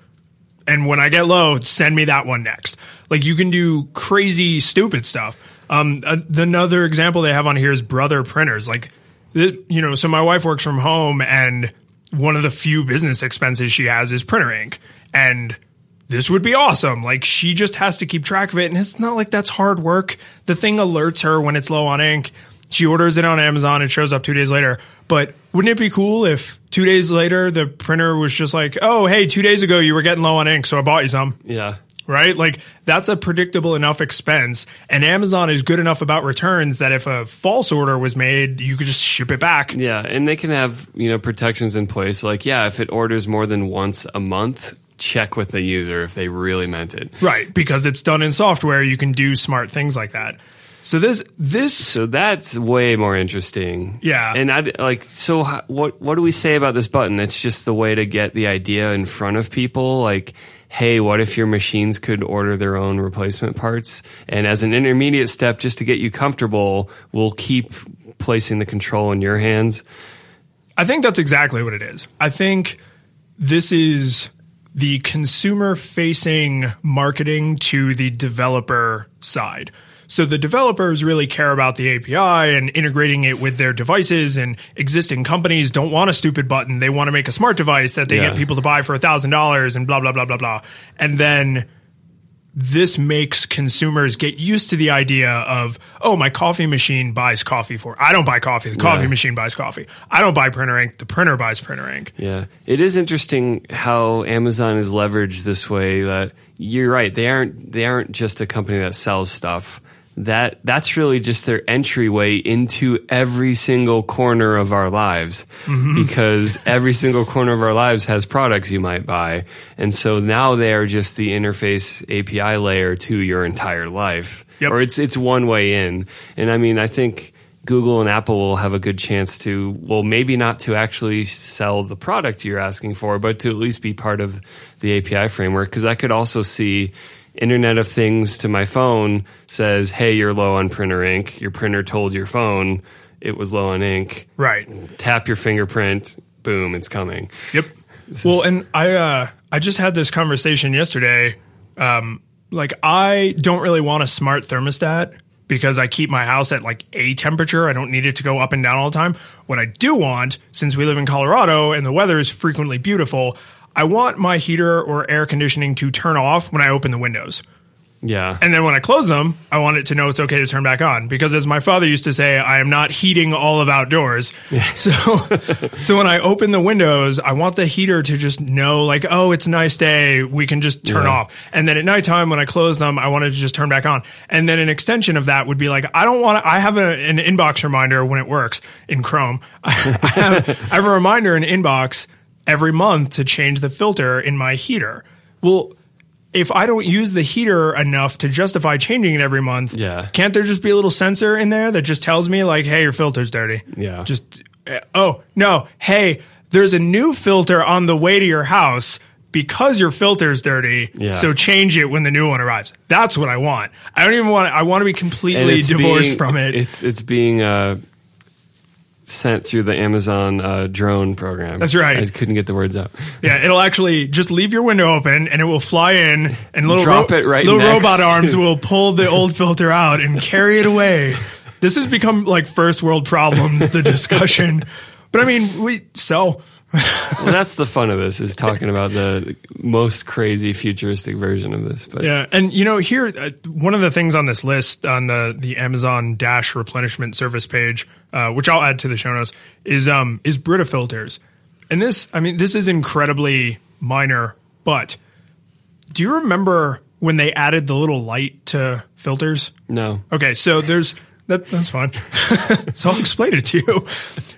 And when I get low, send me that one next. Like you can do crazy, stupid stuff. Um, a- another example they have on here is brother printers. Like, you know, so my wife works from home, and one of the few business expenses she has is printer ink. And this would be awesome. Like she just has to keep track of it. And it's not like that's hard work. The thing alerts her when it's low on ink. She orders it on Amazon. It shows up two days later. But wouldn't it be cool if two days later the printer was just like, oh, hey, two days ago you were getting low on ink, so I bought you some. Yeah. Right? Like that's a predictable enough expense. And Amazon is good enough about returns that if a false order was made, you could just ship it back. Yeah, and they can have you know protections in place. Like, yeah, if it orders more than once a month, check with the user if they really meant it. Right. Because it's done in software, you can do smart things like that. So this this So that's way more interesting. Yeah. and I like. So what what do we say about this button? It's just the way to get the idea in front of people. Like, hey, what if your machines could order their own replacement parts? And as an intermediate step, just to get you comfortable, we'll keep placing the control in your hands. I think that's exactly what it is. I think this is the consumer facing marketing to the developer side. So the developers really care about the API and integrating it with their devices and existing companies don't want a stupid button. They want to make a smart device that they Yeah. get people to buy for $1,000 and blah, blah, blah, blah, blah. And then this makes consumers get used to the idea of, oh, my coffee machine buys coffee for. I don't buy coffee. The coffee Yeah. machine buys coffee. I don't buy printer ink. The printer buys printer ink. Yeah, it is interesting how Amazon is leveraged this way. That you're right; they aren't they aren't just a company that sells stuff. That that's really just their entryway into every single corner of our lives, mm-hmm. because every single corner of our lives has products you might buy, and so now they are just the interface API layer to your entire life, Yep. or it's it's one way in. And I mean, I think. Google and Apple will have a good chance to, well, maybe not to actually sell the product you're asking for, but to at least be part of the API framework. Because I could also see Internet of Things to my phone says, hey, you're low on printer ink. Your printer told your phone it was low on ink. Right. Tap your fingerprint, boom, it's coming. Yep. Well, and I uh, I just had this conversation yesterday. Um, like I don't really want a smart thermostat because I keep my house at like a temperature. I don't need it to go up and down all the time. What I do want, since we live in Colorado and the weather is frequently beautiful, I want my heater or air conditioning to turn off when I open the windows. Yeah. And then when I close them, I want it to know it's okay to turn back on because as my father used to say, I am not heating all of outdoors. so, so when I open the windows, I want the heater to just know like, oh, it's a nice day. We can just turn Yeah. off. And then at nighttime, when I close them, I want it to just turn back on. And then an extension of that would be like, I don't want to, I have a, an inbox reminder when it works in Chrome. I have, I have a reminder in inbox every month to change the filter in my heater. Well, if I don't use the heater enough to justify changing it every month, Yeah. can't there just be a little sensor in there that just tells me like, hey, your filter's dirty? Yeah. Just uh, oh no, hey, there's a new filter on the way to your house because your filter's dirty. Yeah. So change it when the new one arrives. That's what I want. I don't even want. I want to be completely divorced being- from it. It's it's being uh, sent through the Amazon uh, drone program. That's right. I couldn't get the words out. Yeah, it'll actually just leave your window open and it will fly in and little Drop it right little robot arms will pull the old filter out and carry it away. This has become like first world problems, the discussion. But I mean, we so Well, that's the fun of this is talking about the most crazy futuristic version of this. But yeah, and you know here uh, one of the things on this list on the the Amazon Dash replenishment service page, uh, which I'll add to the show notes, is um is Brita filters, and this I mean this is incredibly minor, but do you remember when they added the little light to filters? no, Okay, so there's that, that's fine. so I'll explain it to you.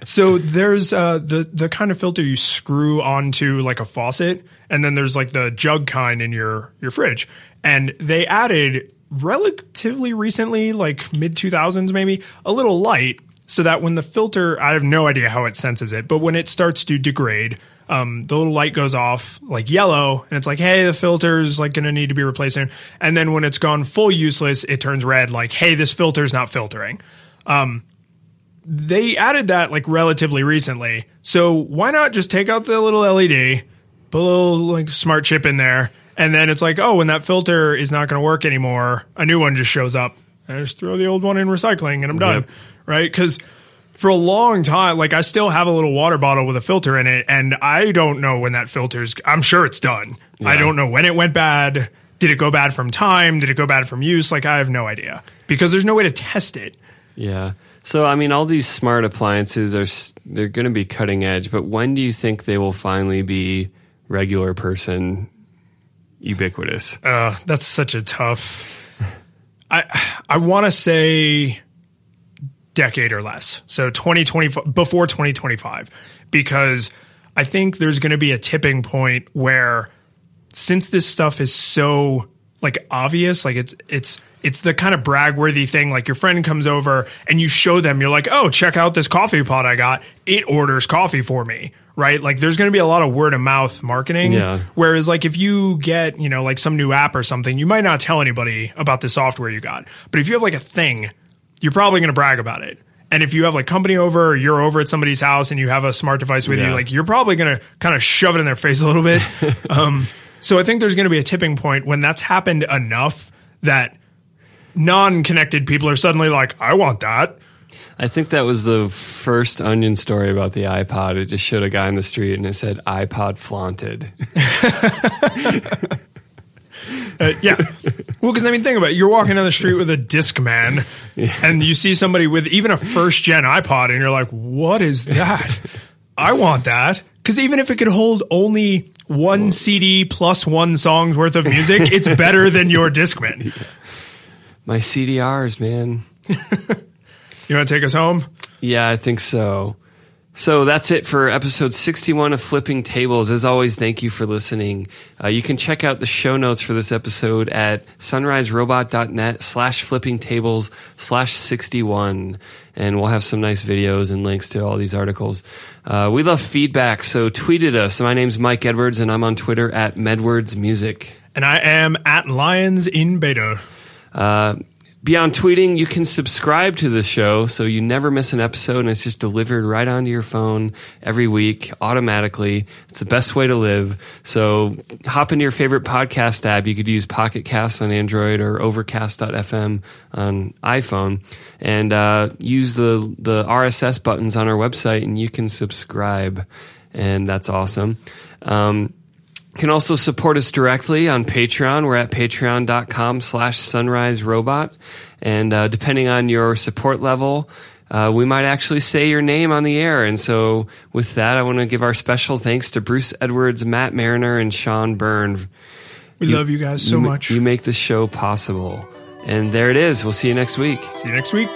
So there's uh, the the kind of filter you screw onto like a faucet, and then there's like the jug kind in your your fridge, and they added relatively recently, like mid 2000s maybe, a little light so that when the filter, I have no idea how it senses it, but when it starts to degrade, um, the little light goes off like yellow, and it's like, hey, the filter's like going to need to be replaced. And then when it's gone full useless, it turns red, like, hey, this filter's not filtering. Um, they added that like relatively recently, so why not just take out the little LED, put a little like smart chip in there, and then it's like, oh, when that filter is not going to work anymore, a new one just shows up. I just throw the old one in recycling, and I'm done, Yep. Right? Because for a long time, like I still have a little water bottle with a filter in it, and I don't know when that filter's. I'm sure it's done. I don't know when it went bad. Did it go bad from time? Did it go bad from use? Like I have no idea because there's no way to test it. yeah. So I mean, all these smart appliances are they're going to be cutting edge, but when do you think they will finally be regular person ubiquitous? Uh, that's such a tough. I I want to say decade or less. So 2020 before 2025 because I think there's going to be a tipping point where since this stuff is so like obvious, like it's it's it's the kind of brag-worthy thing. Like your friend comes over and you show them, you're like, "Oh, check out this coffee pot I got. It orders coffee for me." Right? Like there's going to be a lot of word of mouth marketing. Yeah. Whereas like if you get, you know, like some new app or something, you might not tell anybody about the software you got. But if you have like a thing, you're probably going to brag about it. And if you have like company over or you're over at somebody's house and you have a smart device with you, like you're probably going to kind of shove it in their face a little bit. um, so I think there's going to be a tipping point when that's happened enough that non-connected people are suddenly like, I want that. I think that was the first Onion story about the iPod. It just showed a guy in the street and it said iPod flaunted. Uh, yeah. well, because I mean, think about it. You're walking down the street with a Discman, and you see somebody with even a first gen iPod, and you're like, "What is that? I want that." Because even if it could hold only one CD plus one song's worth of music, it's better than your Discman. My CDRs, man. You want to take us home? Yeah, I think so. So that's it for episode 61 of Flipping Tables. As always, thank you for listening. Uh, you can check out the show notes for this episode at sunriserobot.net slash flipping tables slash 61. And we'll have some nice videos and links to all these articles. Uh, we love feedback, so tweet at us. My name's Mike Edwards, and I'm on Twitter at MedwardsMusic. And I am at Lions in Beta. Uh, beyond tweeting, you can subscribe to the show so you never miss an episode and it's just delivered right onto your phone every week automatically. It's the best way to live. So hop into your favorite podcast app. You could use Pocket Cast on Android or Overcast.fm on iPhone and uh, use the, the RSS buttons on our website and you can subscribe. And that's awesome. Um, You can also support us directly on Patreon. We're at patreon.com slash sunrise robot. And uh, depending on your support level, uh, we might actually say your name on the air. And so with that, I want to give our special thanks to Bruce Edwards, Matt Mariner, and Sean Byrne. We love you guys so You much. You make this show possible. And there it is. We'll see you next week. See you next week.